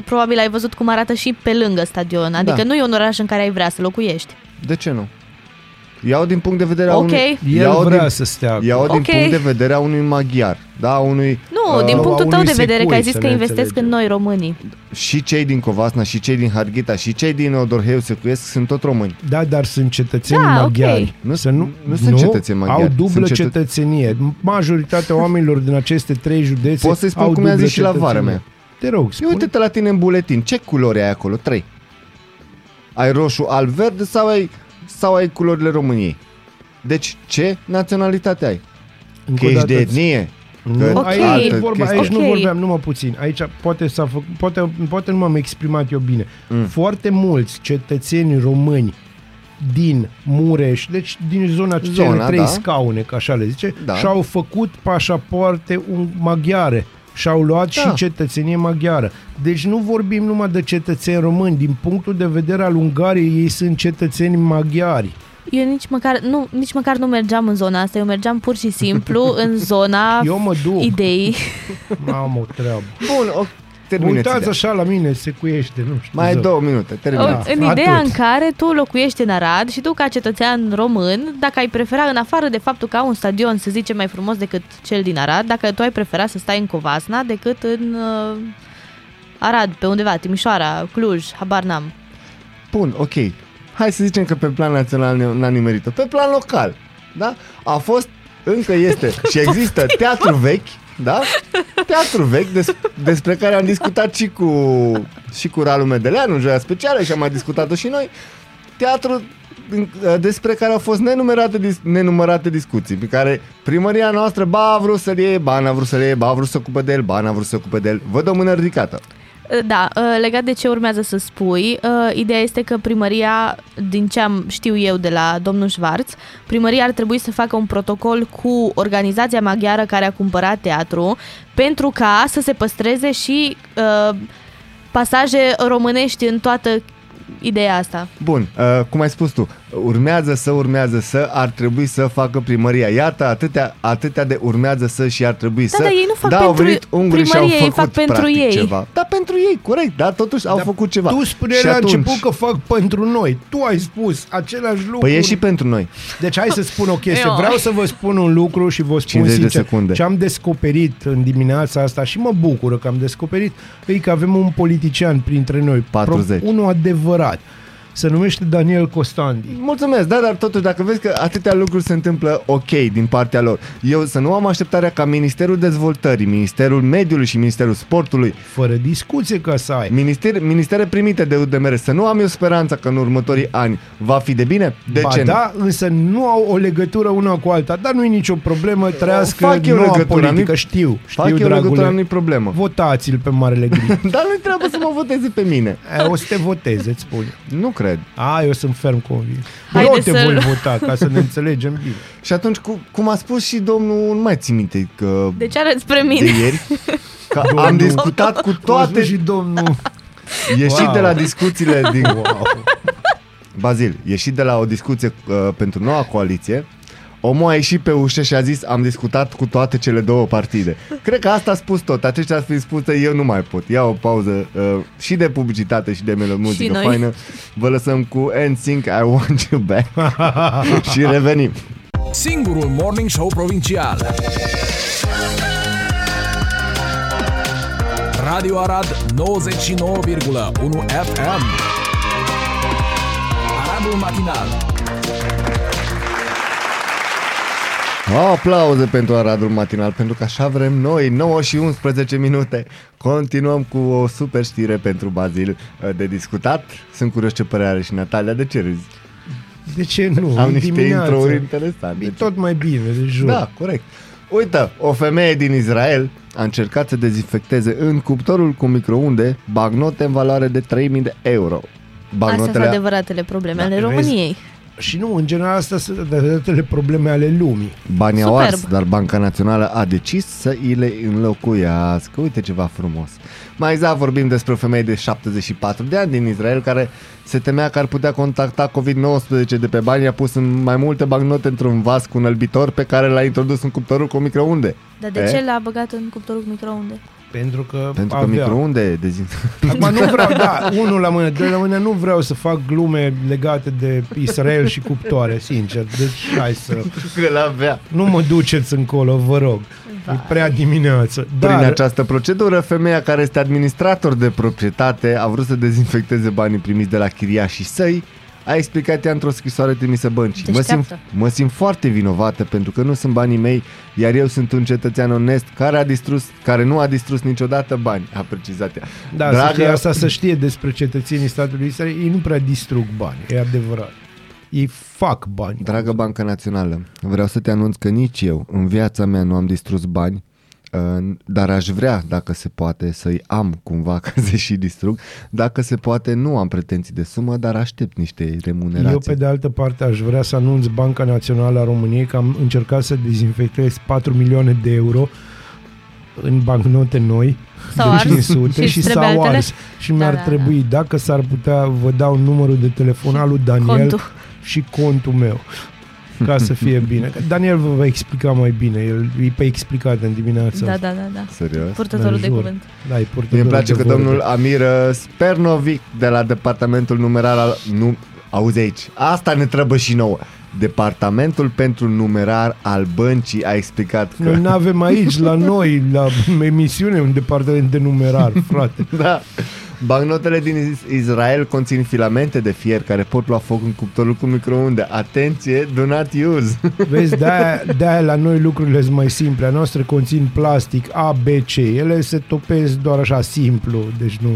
probabil ai văzut cum arată și pe lângă stadion. Adică Da. nu e un oraș în care ai vrea să locuiești. De ce nu? Iau din punct de vedere a Ok. unui... el iau vrea din, să stea acolo. Iau din Ok. punct de vedere a unui maghiar, da? Unui... Nu, Uh, din a punctul tău unui de vedere, că secui, ai zis să că ne investesc înțelegem. în noi românii. Și cei din Covasna, și cei din Harghita, și cei din Odorheiu Secuiesc sunt tot români. Da, dar sunt cetățeni Da, ok. maghiari. Nu- să nu, nu sunt cetățeni maghiari, Au dublă sunt cetă- cetățenie. Majoritatea oamenilor din aceste trei județe Poți să-i spun au cum i-a dublă zis și la cetățenie. vara mea. Te rog, Și spune. uite-te la tine în buletin, ce culori ai acolo? Trei. Ai roșu, alb, verde sau ai, sau ai culorile României? Deci, ce naționalitate ai? Încă Că o ești dată de îți- etnie? Nu, Că Ok. aici, altă nu vorba, chestie. aici nu Ok. vorbeam, numai puțin. Aici poate, s-a făcut, poate, poate nu m-am exprimat eu bine. Mm. Foarte mulți cetățeni români din Mureș, deci din zona, Zona, zona trei da. scaune, ca așa le zice, Da. și-au făcut pașapoarte un- maghiare și-au luat Da. și cetățenie maghiară. Deci nu vorbim numai de cetățeni români. Din punctul de vedere al Ungariei, ei sunt cetățeni maghiari. Eu nici măcar, nu, nici măcar nu mergeam în zona asta, eu mergeam pur și simplu în zona Eu mă duc. ideii. Am o treabă. Bun, o, terminați Uitați ideea. așa la mine, se cuiește, nu știu. Mai ai zău. două minute, terminați. în atât. ideea în care tu locuiești în Arad și tu ca cetățean român, dacă ai prefera, în afară de faptul că au un stadion, să zicem, mai frumos decât cel din Arad, dacă tu ai prefera să stai în Covasna decât în uh, Arad, pe undeva, Timișoara, Cluj, habar n-am. Bun, ok. Hai să zicem că pe plan național ne- n-a nimerit-o. Pe plan local, da? A fost, încă este și există teatru vechi, da? Teatru vechi des, despre care am discutat și cu, și cu Ralu Medeleanu în joia specială și am mai discutat-o și noi. Teatru în- despre care au fost nenumărate, dis- nenumărate discuții, pe care primăria noastră, ba a vrut să-l iei, ba n-a vrut să-l iei, ba a vrut să se ocupe de el, ba n-a vrut să se ocupe de el. Văd o mână ridicată. Da, uh, legat de ce urmează să spui, uh, ideea este că primăria, din ce am știu eu de la domnul Schwarz, primăria ar trebui să facă un protocol cu organizația maghiară care a cumpărat teatru pentru ca să se păstreze și uh, pasaje românești în toată ideea asta. Bun, uh, cum ai spus tu, urmează să, urmează să, ar trebui să facă primăria. Iată, atâtea, atâtea de urmează să și ar trebui Da, să. dar ei nu fac da, au pentru venit ungurii și au primărie, ei făcut fac pentru practic ei. ceva. Da, pentru ei, corect, dar totuși au Dar făcut ceva. Tu spuneai și la atunci, început că fac pentru noi. Tu ai spus același lucru. Păi e și pentru noi. Deci hai să spun o chestie. Eu. Vreau să vă spun un lucru și vă spun 50 de sincer. secunde. Ce am descoperit în dimineața asta și mă bucură că am descoperit e că avem un politician printre noi. 40. Pro- Unul adevărat. брать. Se numește Daniel Costandi. Mulțumesc, da, dar totuși dacă vezi că atâtea lucruri se întâmplă ok din partea lor, eu să nu am așteptarea ca Ministerul Dezvoltării, Ministerul Mediului și Ministerul Sportului Fără discuție ca să ai. Minister, ministere primite de UDMR, să nu am eu speranța că în următorii ani va fi de bine? De ba ce nu? da, însă nu au o legătură una cu alta, dar nu e nicio problemă, trăiască fac eu noua legătura, politică, nu-i- știu, știu, Fac eu dragule. legătura, nu-i problemă. Votați-l pe Marele Gri. Dar nu trebuie să mă voteze pe mine. E, o să te voteze, îți spun. Nu cred. A, eu sunt ferm convins. Haide eu te să-l- voi vota ca să ne înțelegem bine. Și atunci, cu, cum a spus și domnul, nu mai țin minte că De ce arăți spre de mine? ieri, că Domnul- am discutat cu Toate... toate, și domnul... ieșit Wow. de la discuțiile din... Wow. Bazil, ieșit de la o discuție uh, pentru noua coaliție, omul a ieșit pe ușă și a zis am discutat cu toate cele două partide. Cred că asta a spus tot. Aceștia ar fi spus eu nu mai pot. Ia o pauză uh, și de publicitate și de melo- muzică noi. faină. Vă lăsăm cu NSYNC I Want You Back și revenim. Singurul morning show provincial. Radio Arad 99,1 FM. Aradul matinal. Aplauze pentru Aradul Matinal, pentru că așa vrem noi, 9 și 11 minute. Continuăm cu o super știre pentru Bazil uh, de discutat. Sunt curios ce părere are și Natalia, de ce râzi? De ce nu? Am E niște dimineață. intro-uri interesante. E tot mai bine, de jur. Da, corect. Uite, o femeie din Israel a încercat să dezinfecteze în cuptorul cu microunde bagnote în valoare de 3000 de euro. Astea sunt adevăratele probleme Da, ale vezi? României. Și nu, în general, astea sunt adevăratele probleme ale lumii. Banii au Superb. ars, dar Banca Națională a decis să îi le înlocuiască. Uite ceva frumos. Mai exact vorbim despre o femeie de 74 de ani din Israel care se temea că ar putea contacta COVID-19 de pe bani. A pus în mai multe bagnote într-un vas cu un înălbitor pe care l-a introdus în cuptorul cu microunde. Dar de E? ce l-a băgat în cuptorul cu microunde? Pentru că Pentru că avea. microunde dezin... Acum nu vreau, da, unul la mână, doi la mână, nu vreau să fac glume legate de Israel și cuptoare, sincer. Deci, hai să... că l-avea. Nu mă duceți încolo, vă rog. E prea dimineață. Prin Dar, această procedură, femeia care este administrator de proprietate a vrut să dezinfecteze banii primiți de la chiriașii săi, a explicat ea într-o scrisoare trimisă băncii. Mă simt, Deșteaptă. mă simt foarte vinovată pentru că nu sunt banii mei, iar eu sunt un cetățean onest care, a distrus, care nu a distrus niciodată bani, a precizat ea. da, Dragă... să știe, asta să știe despre cetățenii statului Israel, ei nu prea distrug bani, e adevărat. Ei fac bani. Dragă Banca Națională, vreau să te anunț că nici eu, în viața mea, nu am distrus bani, uh, dar aș vrea, dacă se poate, să-i am cumva ca să și distrug. Dacă se poate, nu am pretenții de sumă, dar aștept niște remunerații. Eu, pe de altă parte, aș vrea să anunț Banca Națională a României că am încercat să dezinfectez 4 milioane de euro în bancnote noi S-au de ars 500 și și, îți s-au trebuie altele? ars. Și Da, mi-ar da, trebui, dacă s-ar putea, vă dau numărul de telefon al lui Daniel Contul. și contul meu ca să fie bine. Că Daniel vă va explica mai bine, el e pe explicat în dimineața. Da, asta. da, da, da. Serios? Purtătorul de jur. cuvânt. Da, e Mie purtătorul îmi place de că vorbe. domnul Amir uh, Spernovic de la departamentul numerar al... Nu, auzi aici, asta ne trebuie și nouă. Departamentul pentru numerar al băncii a explicat că... Noi nu avem aici, la noi, la emisiune, un departament de numerar, frate. Da. Bancnotele din Is- Israel conțin filamente de fier care pot lua foc în cuptorul cu microunde. Atenție, do not use. Vezi, de-aia, de-aia la noi lucrurile sunt mai simple. A noastre conțin plastic A, B, C. Ele se topesc doar așa simplu, deci nu...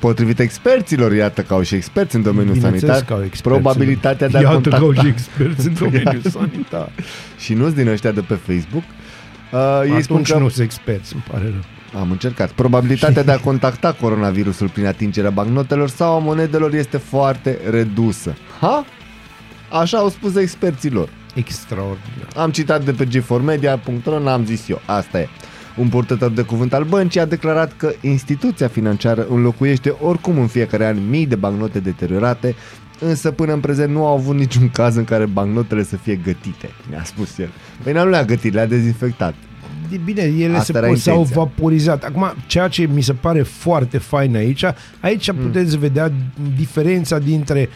Potrivit experților, iată că au și experți în domeniul Bineînțeles sanitar, că au experți. probabilitatea de a Iată contacta... că au și experți în domeniul sanitar. și nu-ți din ăștia de pe Facebook. Uh, ei spun Atunci că nu sunt experți, îmi pare rău. Am încercat. Probabilitatea de a contacta coronavirusul prin atingerea bancnotelor sau a monedelor este foarte redusă. Ha? Așa au spus experților. Extraordinar. Am citat de pe g4media.ro, n-am zis eu. Asta e. Un purtător de cuvânt al băncii a declarat că instituția financiară înlocuiește oricum în fiecare an mii de bancnote deteriorate, însă până în prezent nu au avut niciun caz în care bancnotele să fie gătite, ne-a spus el. Păi nu le-a gătit, le-a dezinfectat. E Bine, ele Asta se era pot, s-au intenția. vaporizat. Acum, ceea ce mi se pare foarte fain aici, aici Hmm. mm. puteți vedea diferența dintre,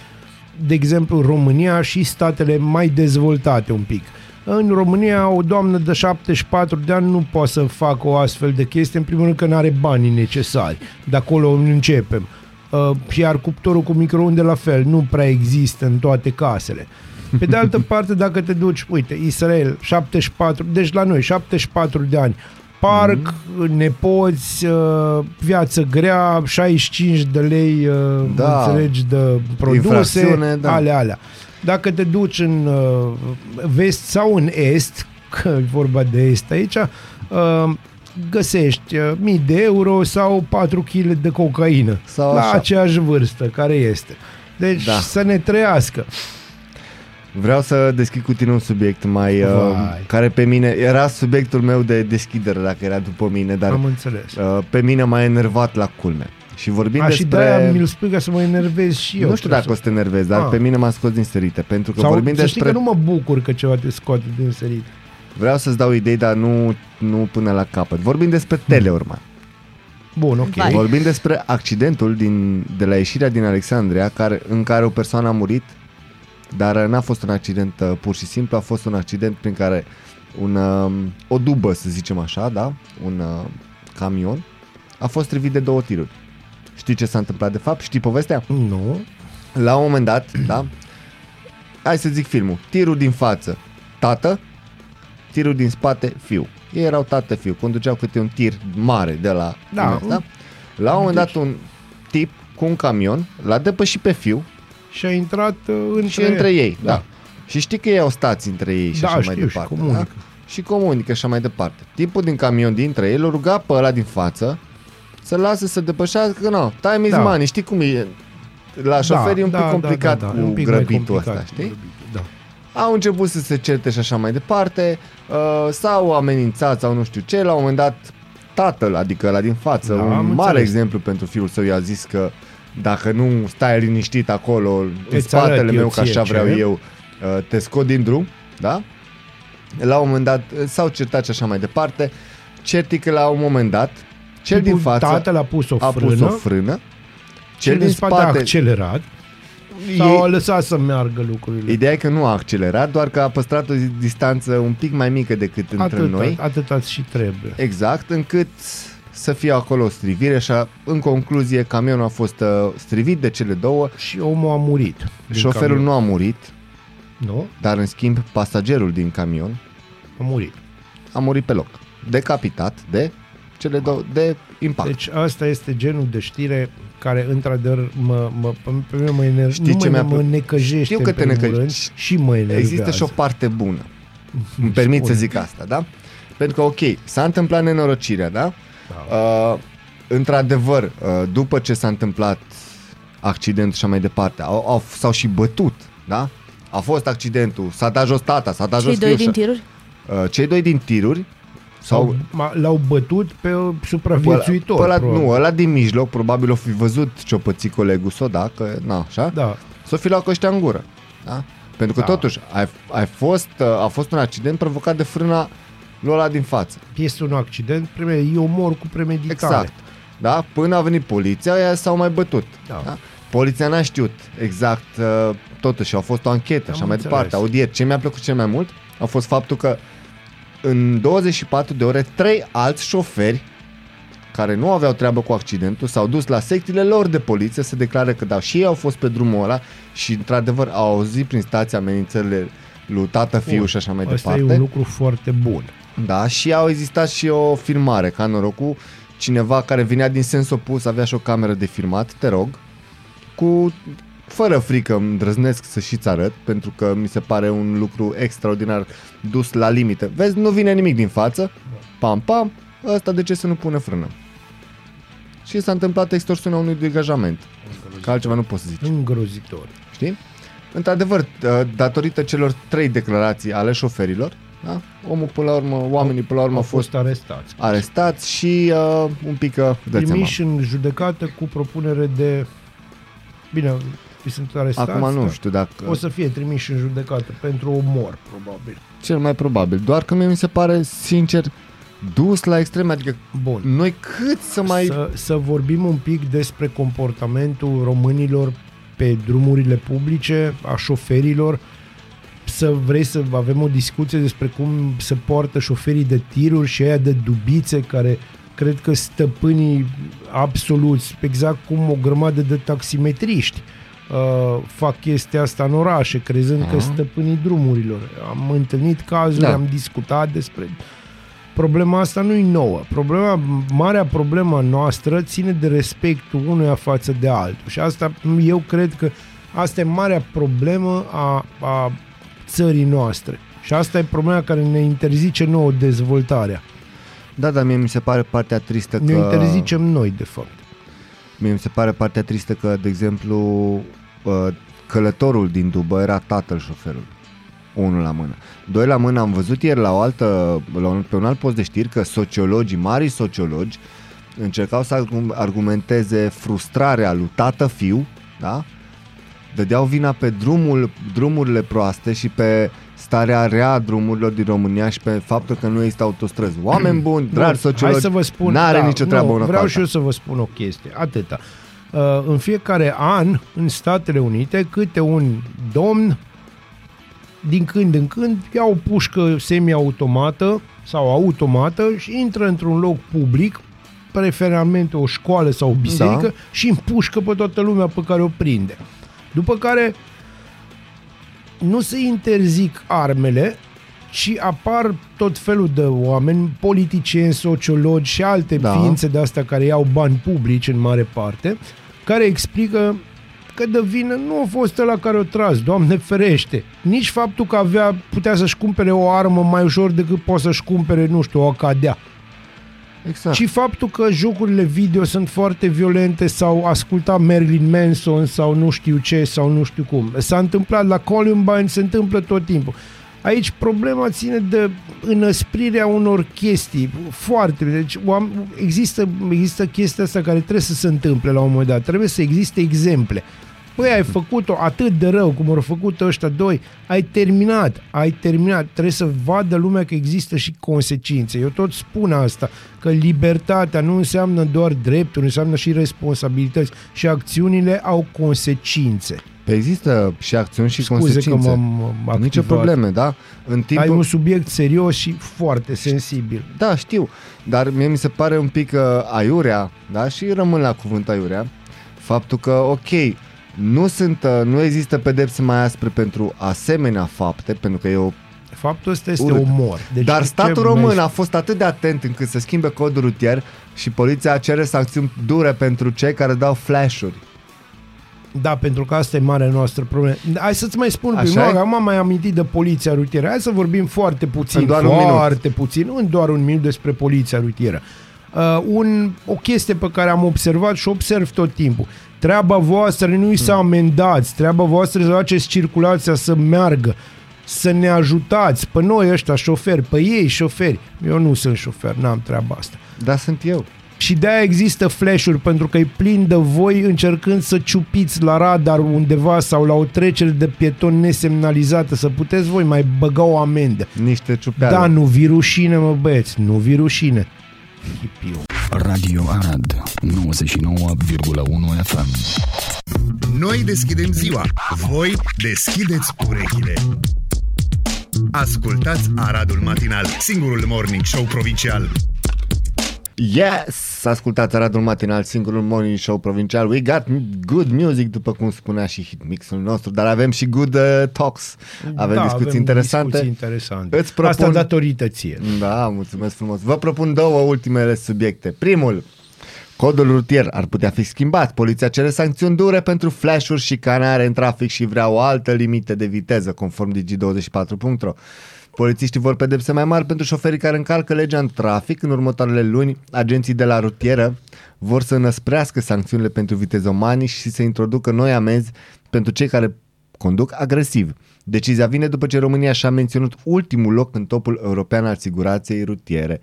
de exemplu, România și statele mai dezvoltate un pic. În România, o doamnă de 74 de ani nu poate să facă o astfel de chestie, în primul rând că nu are banii necesari. De acolo începem. Uh, iar cuptorul cu microunde la fel, nu prea există în toate casele. Pe de altă parte, dacă te duci, uite, Israel, 74, deci la noi, 74 de ani, parc, mm. nepoți, uh, viață grea, 65 de lei, uh, Da. da. înțelegi, de produse, Infracțiune, da. ale alea. Dacă te duci în uh, vest sau în est, că e vorba de est aici, uh, găsești uh, mii de euro sau 4 kg de cocaină Sau la așa. aceeași vârstă care este. Deci Da. să ne trăiască. Vreau să deschid cu tine un subiect mai uh, Vai. care pe mine era subiectul meu de deschidere dacă era după mine, dar Am înțeles. uh, pe mine m-a enervat la culme. Și vorbim A, și despre de-aia mi-l spui ca să mă enervez și eu. nu știu dacă o să te enervezi, dar Ah. pe mine m-a scos din serite pentru că Sau vorbim să știi despre că nu mă bucur că ceva te scoate din sărit. Vreau să-ți dau idei, dar nu, nu până la capăt. Vorbim despre Teleorman. Bun, ok. Vai. Vorbim despre accidentul din, de la ieșirea din Alexandria care, în care o persoană a murit, dar uh, n-a fost un accident uh, pur și simplu, a fost un accident prin care un, uh, o dubă, să zicem așa, da? un uh, camion, a fost trivit de două tiruri. Știi ce s-a întâmplat de fapt? Știi povestea? Nu. La un moment dat, da? Hai să zic filmul. Tirul din față, tată, tirul din spate, fiu. Ei erau tată fiu, conduceau câte un tir mare de la... Da, imens, un- da? La un moment dat Deci- un tip cu un camion l-a depășit pe fiu Și a intrat uh, între, și între ei, da. Și știi că ei au stați între ei și Da, așa mai știu, și departe. comunică. Da? Și comunică și așa mai departe. Tipul din camion dintre ei l-a rugat pe ăla din față să lasă să depășească, că nu, time is Da. money, știi cum e? La șofer e un pic complicat e cu un pic mai grăbitul complicat ăsta, cu știi? grăbitul, Da. Au început să se certe și așa mai departe, uh, s-au amenințat sau nu știu ce, la un moment dat tatăl, adică la din față, Da, un am mare înțeles. exemplu pentru fiul său, i-a zis că dacă nu stai liniștit acolo, în Îți spatele arăt eu meu, că ție așa ce. vreau eu, uh, te scot din drum, da? La un moment dat uh, s-au certat și așa mai departe, certi că la un moment dat, cel din Tipul față Tatăl a pus o a frână, pus o frână, cel din spate, a accelerat sau a ei, lăsat să meargă lucrurile. Ideea e că nu a accelerat, doar că a păstrat o distanță un pic mai mică decât între atât, noi. Atât și trebuie. Exact, încât să fie acolo o strivire și a, în concluzie camionul a fost uh, strivit de cele două, Și omul a murit. din șoferul camion. nu a murit, Nu? dar în schimb pasagerul din camion A murit. a murit pe loc, decapitat de cele două, de impact. Deci asta este genul de știre care într-adevăr mă, mă, pe mine mă, ener- Știi nu ce mă, mi-a mă plă- necăjește Știu că în te primul necăjești. rând și mă enervează. Există și o parte bună. Îmi permit să Spune. zic asta, da? Pentru că, ok, s-a întâmplat nenorocirea, da? Da. Uh, într-adevăr, uh, după ce s-a întâmplat accidentul și așa mai departe, au, au, s-au și bătut, da? A fost accidentul, s-a dat jos tata, s-a dat Cei jos doi fiul din și- tiruri? Uh, cei doi din tiruri sau Sau ma- l-au bătut pe pe ăla, supraviețuitor. pe ăla, probabil. nu, ăla din mijloc probabil o fi văzut ce-o pățit colegul său, da, că, na, așa, Da. s-o fi luat cu ăștia în gură, da? Pentru că Da. totuși ai, ai fost, uh, a fost un accident provocat de frâna lui ăla din față. Este un accident, preme, e omor cu premeditare. Exact. Da? Până a venit poliția, aia s-au mai bătut. Da. Da? Poliția n-a știut exact, uh, totuși a fost o anchetă Am și așa mai înțeles. departe, audieri. Ce mi-a plăcut cel mai mult a fost faptul că în 24 de ore, trei alți șoferi care nu aveau treabă cu accidentul s-au dus la secțiile lor de poliție să declare că da, și ei au fost pe drumul ăla și într-adevăr au auzit prin stație amenințările lui tată, fiu Bun. și așa mai Asta departe. e un lucru foarte bun. Da, și au existat și o filmare, ca norocul, cineva care venea din sens opus, avea și o cameră de filmat, te rog, cu fără frică îmi îndrăznesc să și-ți arăt, pentru că mi se pare un lucru extraordinar dus la limită. Vezi, nu vine nimic din față, pam, pam, ăsta de ce să nu pune frână? Și s-a întâmplat extorsiunea unui degajament. Că altceva nu poți să zici. Îngrozitor. Știi? Într-adevăr, uh, datorită celor trei declarații ale șoferilor, da? omul până la urmă, oamenii până la urmă Au au fost fost arestați. arestați și uh, un pic uh, dați seama. Trimiși în judecată cu propunere de... Bine, îi sunt arestați. Acum nu da. știu dacă... O să fie trimiși în judecată pentru omor, probabil. Cel mai probabil. Doar că mie mi se pare, sincer, dus la extreme. Adică Bun. noi cât să mai... Să, să vorbim un pic despre comportamentul românilor pe drumurile publice, a șoferilor, să vrei să avem o discuție despre cum se poartă șoferii de tiruri și aia de dubițe care cred că stăpânii absoluți, exact cum o grămadă de taximetriști uh, fac chestia asta în orașe, crezând că stăpânii drumurilor. Am întâlnit cazuri, Da. am discutat despre problema asta nu e nouă. Problema, marea problemă noastră ține de respectul unuia față de altul. Și asta, eu cred că asta e marea problemă a, a țării noastre. Și asta e problema care ne interzice nouă dezvoltarea. Da, dar mie mi se pare partea tristă Ne că... interzicem noi, de fapt. Mie mi se pare partea tristă că, de exemplu, uh, călătorul din Dubă era tatăl șoferului. Unul la mână. Doi la mână am văzut ieri la o altă, la un, pe un alt post de știri că sociologii, mari sociologi, încercau să argu- argumenteze frustrarea lui tată-fiu, da? Dădeau vina pe drumul, drumurile proaste și pe starea rea a drumurilor din România și pe faptul că nu există autostrăzi. Oameni buni, dragi Bun, sociologi, Hai să vă spun, n-are da, nicio treabă nu, una cu Vreau alta. și eu să vă spun o chestie, atâta. Uh, în fiecare an, în Statele Unite, câte un domn, din când în când, ia o pușcă semi-automată sau automată și intră într-un loc public, preferamente o școală sau o biserică, Da. și împușcă pe toată lumea pe care o prinde. După care nu se interzic armele, și apar tot felul de oameni, politicieni, sociologi și alte Da. da. ființe de astea care iau bani publici în mare parte, care explică că de vină nu a fost ăla care o tras, Doamne ferește. Nici faptul că avea, putea să-și cumpere o armă mai ușor decât poate să-și cumpere, nu știu, o acadea. Exact. Și faptul că jocurile video sunt foarte violente sau asculta Marilyn Manson sau nu știu ce sau nu știu cum. S-a întâmplat la Columbine, se întâmplă tot timpul. Aici problema ține de înăsprirea unor chestii foarte... Deci oam- există, există chestia asta care trebuie să se întâmple la un moment dat. Trebuie să existe exemple. Păi ai făcut-o atât de rău cum au făcut ăștia doi, ai terminat, ai terminat. Trebuie să vadă lumea că există și consecințe. Eu tot spun asta, că libertatea nu înseamnă doar drepturi, înseamnă și responsabilități și acțiunile au consecințe. Păi există și acțiuni și Scuze consecințe. că m-am activat. Nicio probleme, da? În timpul... Ai un subiect serios și foarte sensibil. Da, știu, dar mie mi se pare un pic uh, aiurea, da? Și rămân la cuvânt aiurea, faptul că, ok, nu, sunt, uh, nu există pedepse mai aspre pentru asemenea fapte, pentru că e o... Faptul ăsta este Urât. omor. Deci Dar ce statul mai- român a fost atât de atent încât să schimbe codul rutier și poliția cere sancțiuni dure pentru cei care dau flash-uri. Da, pentru că asta e marea noastră problemă. Hai să-ți mai spun, Așa prima e? oară, am mai amintit de poliția rutieră. Hai să vorbim foarte puțin, În doar un foarte puțin, în doar un minut despre poliția rutieră. Uh, un, o chestie pe care am observat și observ tot timpul. Treaba voastră nu-i să Hmm. amendați, treaba voastră să faceți circulația să meargă, să ne ajutați pe noi ăștia șoferi, pe ei șoferi. Eu nu sunt șofer, n-am treaba asta. Da, sunt eu. Și de-aia există flash-uri, pentru că e plin de voi încercând să ciupiți la radar undeva sau la o trecere de pieton nesemnalizată, să puteți voi mai băga o amendă. Niște ciupeală. Da, nu vi rușine, mă băieți, nu vi rușine. Hipiu. Radio Arad 99,1 FM Noi deschidem ziua, voi deschideți urechile. Ascultați Aradul Matinal, singurul morning show provincial. Yes! Ascultați Aradul Matinal, singurul morning show provincial. We got good music, după cum spunea și hitmixul nostru, dar avem și good uh, talks. Avem da, discuții avem interesante. Discuții interesante. Îți propun... Asta datorită ție. Da, mulțumesc frumos. Vă propun două ultimele subiecte. Primul, codul rutier ar putea fi schimbat. Poliția cere sancțiuni dure pentru flash-uri și canare în trafic și vrea o altă limită de viteză, conform Digi24.ro. Polițiștii vor pedepse mai mari pentru șoferii care încalcă legea în trafic. În următoarele luni, agenții de la rutieră vor să năsprească sancțiunile pentru vitezomanii și să introducă noi amenzi pentru cei care conduc agresiv. Decizia vine după ce România și-a menționat ultimul loc în topul european al siguranței rutiere.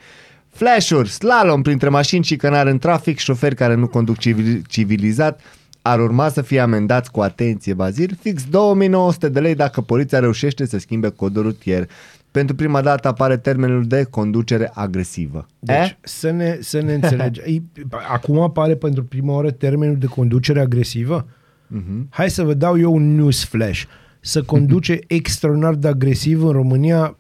Flashuri, slalom printre mașini și cănare în trafic, șoferi care nu conduc civil- civilizat, ar urma să fie amendați cu atenție, Bazir, fix 2900 de lei dacă poliția reușește să schimbe codul rutier. Pentru prima dată apare termenul de conducere agresivă. Deci, Eh? să ne, să ne înțelegem. Ei, Acum apare pentru prima oară termenul de conducere agresivă? Mhm. Hai să vă dau eu un news flash. Să conduce extraordinar de agresiv în România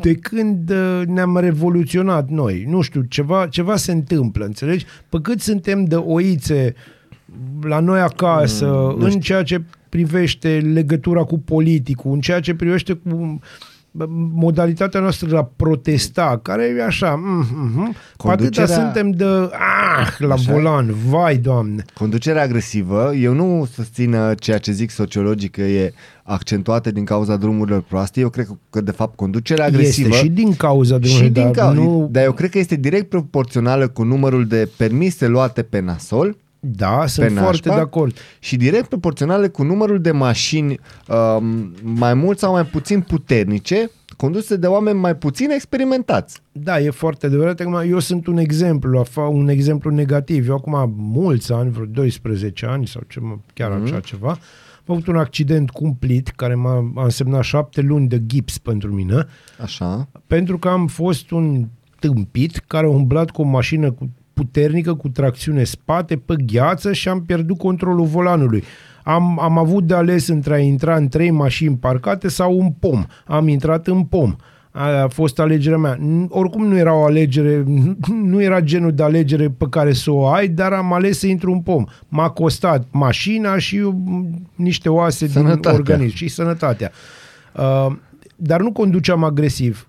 de când uh, ne-am revoluționat noi. Nu știu, ceva, ceva se întâmplă, înțelegi? Pe cât suntem de oițe la noi acasă, mm, în ceea ce privește legătura cu politicul, în ceea ce privește cu bă, modalitatea noastră de a protesta, care e așa, mm, mm, cu atâta Conducerea- suntem de, ah, la Așa e. volan, vai, doamne. Conducerea agresivă, eu nu susțin uh, ceea ce zic sociologii că e accentuată din cauza drumurilor proaste. Eu cred că, că de fapt, conducerea agresivă... Este și din cauza de și din dar cauza, nu, dar eu cred că este direct proporțională cu numărul de permise luate pe nasol Da, sunt nașpa foarte de acord. și direct proporționale cu numărul de mașini um, mai mult sau mai puțin puternice conduse de oameni mai puțin experimentați. Da, e foarte adevărat. Acum, eu sunt un exemplu, afa- un exemplu negativ. Eu acum mulți ani, vreo 12 ani sau ce, mă- chiar Mhm. mm-hmm. așa ceva, am avut un accident cumplit care m-a a însemnat șapte luni de gips pentru mine, Așa. pentru că am fost un tâmpit care a umblat cu o mașină cu puternică, cu tracțiune spate, pe gheață și am pierdut controlul volanului. Am, am avut de ales între a intra în trei mașini parcate sau un pom. Am intrat în pom. Aia a fost alegerea mea. N- Oricum nu era o alegere, nu era genul de alegere pe care să o ai, dar am ales să intru în pom. M-a costat mașina și m, niște oase Sănătatea. din organism și sănătatea. Uh, dar nu conduceam agresiv.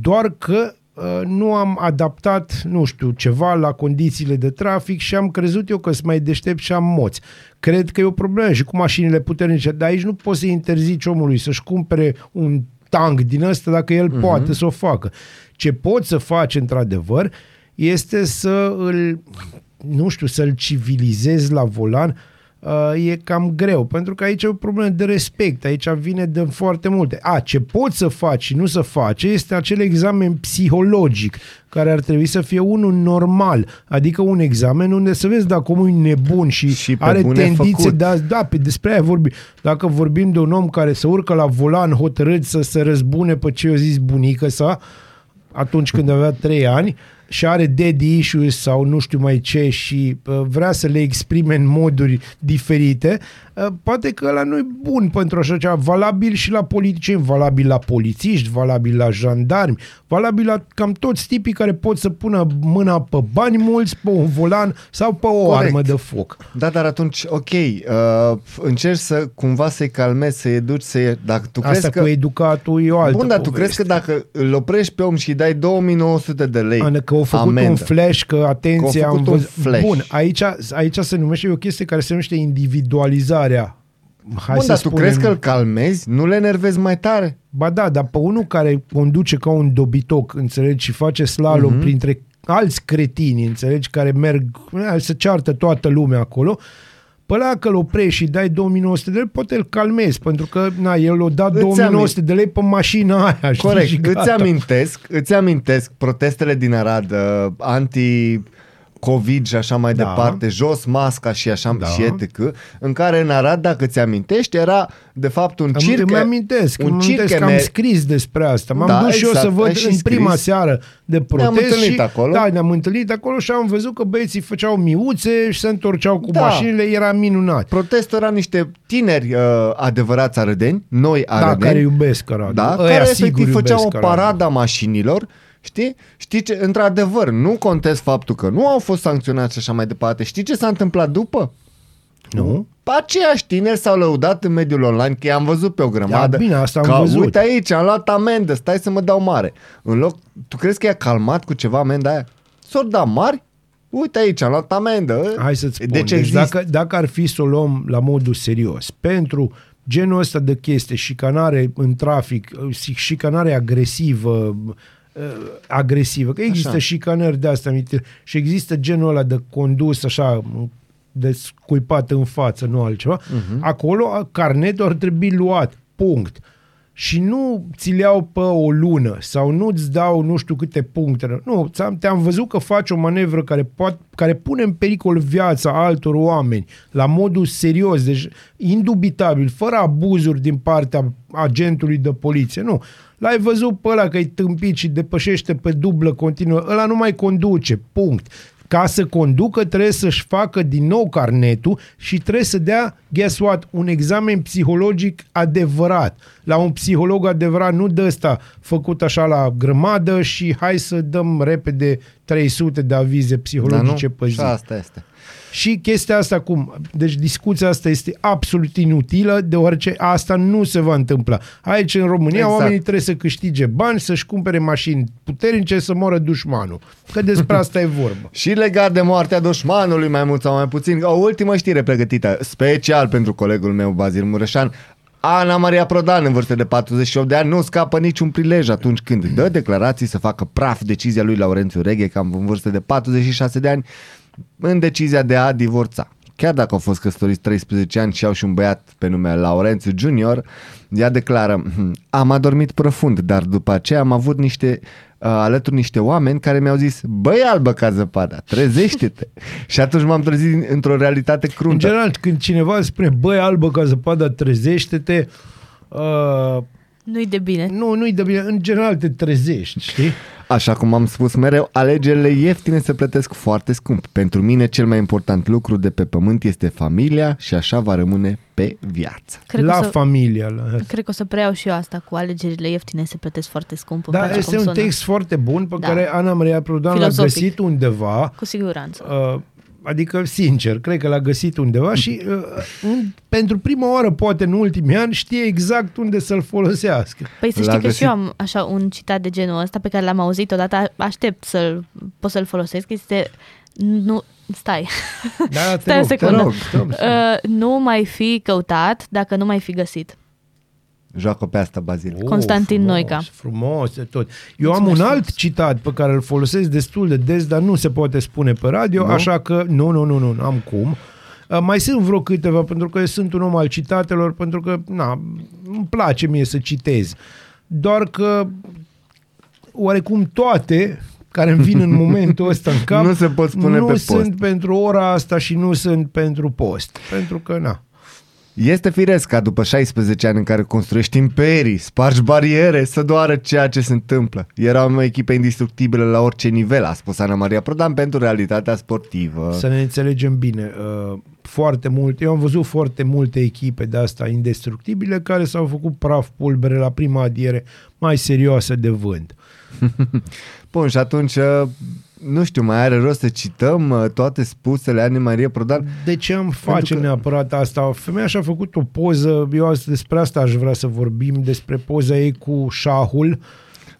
Doar că uh, nu am adaptat, nu știu, ceva la condițiile de trafic și am crezut eu că sunt mai deștept și am moți. Cred că e o problemă și cu mașinile puternice, dar aici nu poți să interzici omului să-și cumpere un tank din ăsta dacă el uh-huh. poate să o facă. Ce poți să faci într-adevăr este să îl, nu știu, să-l civilizezi la volan uh, e cam greu, pentru că aici e o problemă de respect, aici vine de foarte multe. A, ce poți să faci și nu să faci este acel examen psihologic, care ar trebui să fie unul normal, adică un examen unde să vezi dacă omul e nebun și, Și pe are bune tendințe făcut. de a, da, pe despre aia vorbim. Dacă vorbim de un om care se urcă la volan hotărât să se răzbune pe ce a zis bunica sa, atunci când avea trei ani și are daddy issues sau nu știu mai ce și uh, vrea să le exprime în moduri diferite, uh, poate că ăla nu e bun pentru așa ceva, valabil și la politicieni, valabil la polițiști, valabil la jandarmi, valabil la cam toți tipii care pot să pună mâna pe bani mulți, pe un volan sau pe o Corect. armă de foc. Da, dar atunci, ok, uh, încerci să cumva să-i calmezi, să-i educi, să Dacă tu Asta crezi cu că... educatul e o altă Bun, dar tu poveste. crezi că dacă îl oprești pe om și îi dai 2900 de lei Ana, că au făcut amendă, un flash, că atenție, Că au am făcut un văzut. flash. Bun, aici, aici se numește e o chestie care se numește individualizarea. Hai Bun, să dar tu spunem, crezi că îl calmezi? Nu le enervezi mai tare? Ba da, dar pe unul care conduce ca un dobitoc, înțelegi, și face slalom Mhm. mm-hmm. printre alți cretini, înțelegi, care merg, eh, să ceartă toată lumea acolo, pe ăla că îl oprești și dai 2900 de lei, poate îl calmezi, pentru că na, el o dat Îți 2900 de lei pe mașina aia, știi, Corect, și îți gata. amintesc, îți amintesc protestele din Arad, uh, anti COVID și așa mai Da. departe, jos masca și așa Da. și etc., în care în Arad, dacă ți amintești, era de fapt un Îmi- circ. Îmi amintesc, un îmi circ amintesc că am emer- scris despre asta. M-am Da, dus și eu exact, să văd ai și în prima scris. seară de protest. Ne-am întâlnit și, acolo. Da, ne-am întâlnit acolo și am văzut că băieții făceau miuțe și se întorceau cu Da. mașinile, era minunat. Protestul erau niște tineri uh, adevărați arădeni, noi Da, arădeni, care iubesc Aradul. da, Ăia care sigur efectiv făceau o iubesc Aradul. paradă a mașinilor, știi? Știi ce? Într-adevăr, nu contest faptul că nu au fost sancționați și așa mai departe. Știi ce s-a întâmplat după? Nu? Pe aceiași tineri s-au lăudat în mediul online, că i-am văzut pe o grămadă. Da, bine, asta am că, văzut. Uite aici, am luat amendă, stai să mă dau mare. În loc, tu crezi că i-a calmat cu ceva amenda aia? S-or da mari? Uite aici, am luat amendă. Hai să-ți spun. Deci, Deci, există. dacă, dacă ar fi să o luăm la modul serios, pentru genul ăsta de chestie, șicanare în trafic, și- șicanare agresivă, uh, agresivă, că există Așa. șicanări de astea aminte, și există genul ăla de condus așa de scuipat în față, nu altceva, uh-huh. acolo carnetul ar trebui luat, punct. Și nu ți le iau pe o lună sau nu-ți dau nu știu câte puncte. Nu, ți-am, te-am văzut că faci o manevră care, poate, care pune în pericol viața altor oameni la modul serios, deci indubitabil, fără abuzuri din partea agentului de poliție. Nu. L-ai văzut pe ăla că e tâmpit și depășește pe dublă continuă. Ăla nu mai conduce. Punct. Ca să conducă trebuie să-și facă din nou carnetul și trebuie să dea, guess what, un examen psihologic adevărat. La un psiholog adevărat, nu de ăsta făcut așa la grămadă și hai să dăm repede 300 de avize psihologice Dar pe nu? zi. Și asta este. Și chestia asta cum? Deci discuția asta este absolut inutilă, deoarece asta nu se va întâmpla. Aici, în România, Exact. exact. oamenii trebuie să câștige bani, să-și cumpere mașini puternice, să moră dușmanul. Că despre asta e vorba. Și legat de moartea dușmanului, mai mult sau mai puțin, o ultimă știre pregătită, special pentru colegul meu, Bazil Mureșan, Ana Maria Prodan, în vârstă de 48 de ani, nu scapă niciun prilej atunci când dă declarații să facă praf decizia lui Laurențiu Reghe, cam în vârstă de 46 de ani, în decizia de a divorța. Chiar dacă au fost căsătoriți 13 ani și au și un băiat pe nume Laurențiu Junior, ea declară, "Hm, am adormit profund, dar după aceea am avut niște uh, alături niște oameni care mi-au zis, băi albă ca zăpada, trezește-te. și atunci m-am trezit într-o realitate În cruntă. general, când cineva îți spune, băi, albă ca zăpada, trezește-te, uh, Nu-i de bine. nu, nu-i de bine. În general te trezești, știi? Așa cum am spus mereu, alegerile ieftine se plătesc foarte scump. Pentru mine cel mai important lucru de pe pământ este familia și așa va rămâne pe viață. Cred la că, o să, familia. La... cred că o să preiau și eu asta cu alegerile ieftine se plătesc foarte scump. Îmi Da, place este cum un sună. text foarte bun pe Da. care Ana Maria Prodan l-a Filozofic. găsit undeva Cu siguranță. uh, Adică, sincer, cred că l-a găsit undeva și uh, un, pentru prima oară, poate în ultimii ani, știe exact unde să-l folosească. Păi să L-a știi că găsit. și eu am așa un citat de genul ăsta pe care l-am auzit odată, aștept să-l pot să-l folosesc, este nu, stai, Da, te Stai o rog, te secundă. rog. te rog. uh, nu mai fi căutat dacă nu mai fi găsit. Joacă pe asta, Bazil. Oh, Constantin frumos, Noica. Frumos de tot. Eu am un alt citat pe care îl folosesc destul de des, dar nu se poate spune pe radio, Nu? așa că nu, nu, nu, nu, nu am cum. Uh, Mai sunt vreo câteva, pentru că sunt un om al citatelor, pentru că, na, îmi place mie să citez. Doar că, oarecum toate care îmi vin în momentul ăsta în cap Nu se pot spune nu pe post. sunt pentru ora asta și nu sunt pentru post. Pentru că, na, Este firesc ca după 16 ani în care construiești imperii, spargi bariere, să doară ceea ce se întâmplă. Eram o echipă indestructibilă la orice nivel, a spus Ana Maria Prodan pentru realitatea sportivă. Să ne înțelegem bine. uh, Foarte mult, eu am văzut foarte multe echipe de asta indestructibile care s-au făcut praf pulbere la prima adiere mai serioasă de vânt. Bun, și atunci, uh, nu știu, mai are rost să cităm uh, toate spusele Ana Maria Prodan? De ce am face că- că... neapărat asta? Femeia și-a făcut o poză, eu azi despre asta aș vrea să vorbim, despre poza ei cu șahul. Ah,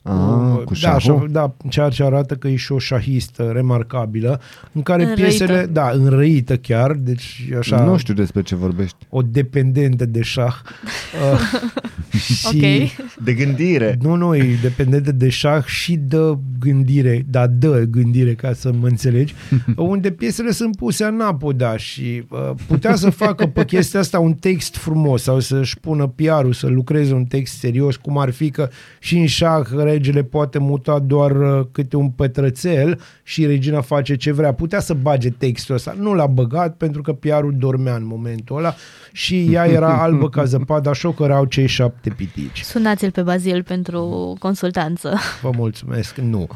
Uh, cu da, șahul? așa, da, ceea ce arată că e și o șahistă remarcabilă, în care Înrăită. piesele, da, înrăită chiar, deci așa... Nu știu despre ce vorbești. o dependentă de șah. Uh, și Ok. De gândire. Nu, nu, e dependentă de șah și de gândire, da, de gândire, ca să mă înțelegi, unde piesele sunt puse anapoda și uh, putea să facă pe chestia asta un text frumos sau să-și pună PR-ul, să lucreze un text serios, cum ar fi că și în șah regele poate muta doar uh, câte un pătrățel și regina face ce vrea. Putea să bage textul ăsta. Nu l-a băgat pentru că PR-ul dormea în momentul ăla și ea era albă ca zăpada, șocărau cei șapte pitici. Sunați-l pe Bazil pentru consultanță. Vă mulțumesc, nu.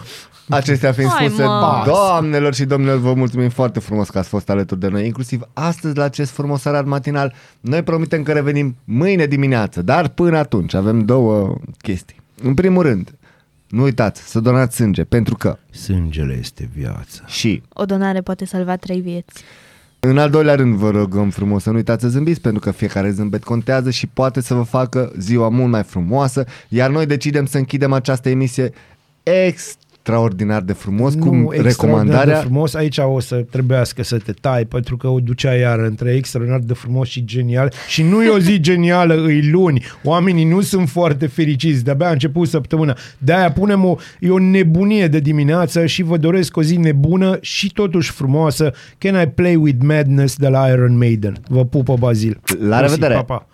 Acestea fiind Hai, spuse, mă. doamnelor și domnilor, vă mulțumim foarte frumos că ați fost alături de noi, inclusiv astăzi la acest frumos arat matinal. Noi promitem că revenim mâine dimineață, dar până atunci avem două chestii. În primul rând, nu uitați să donați sânge, pentru că Sângele este viață. și O donare poate salva trei vieți. În al doilea rând vă rugăm frumos să nu uitați să zâmbiți pentru că fiecare zâmbet contează și poate să vă facă ziua mult mai frumoasă, iar noi decidem să închidem această emisie extraordinar de frumos cu nu extraordinar recomandarea de frumos, aici o să trebuiască să te tai, pentru că o ducea iar între extraordinar de frumos și genial. Și nu e o zi genială, îi luni. Oamenii nu sunt foarte fericiți, de-abia a început săptămâna. De-aia punem o, e o nebunie de dimineață și vă doresc o zi nebună și totuși frumoasă. Can I Play With Madness de la Iron Maiden. Vă pupă Bazil. La Mersi, revedere! Pa, pa.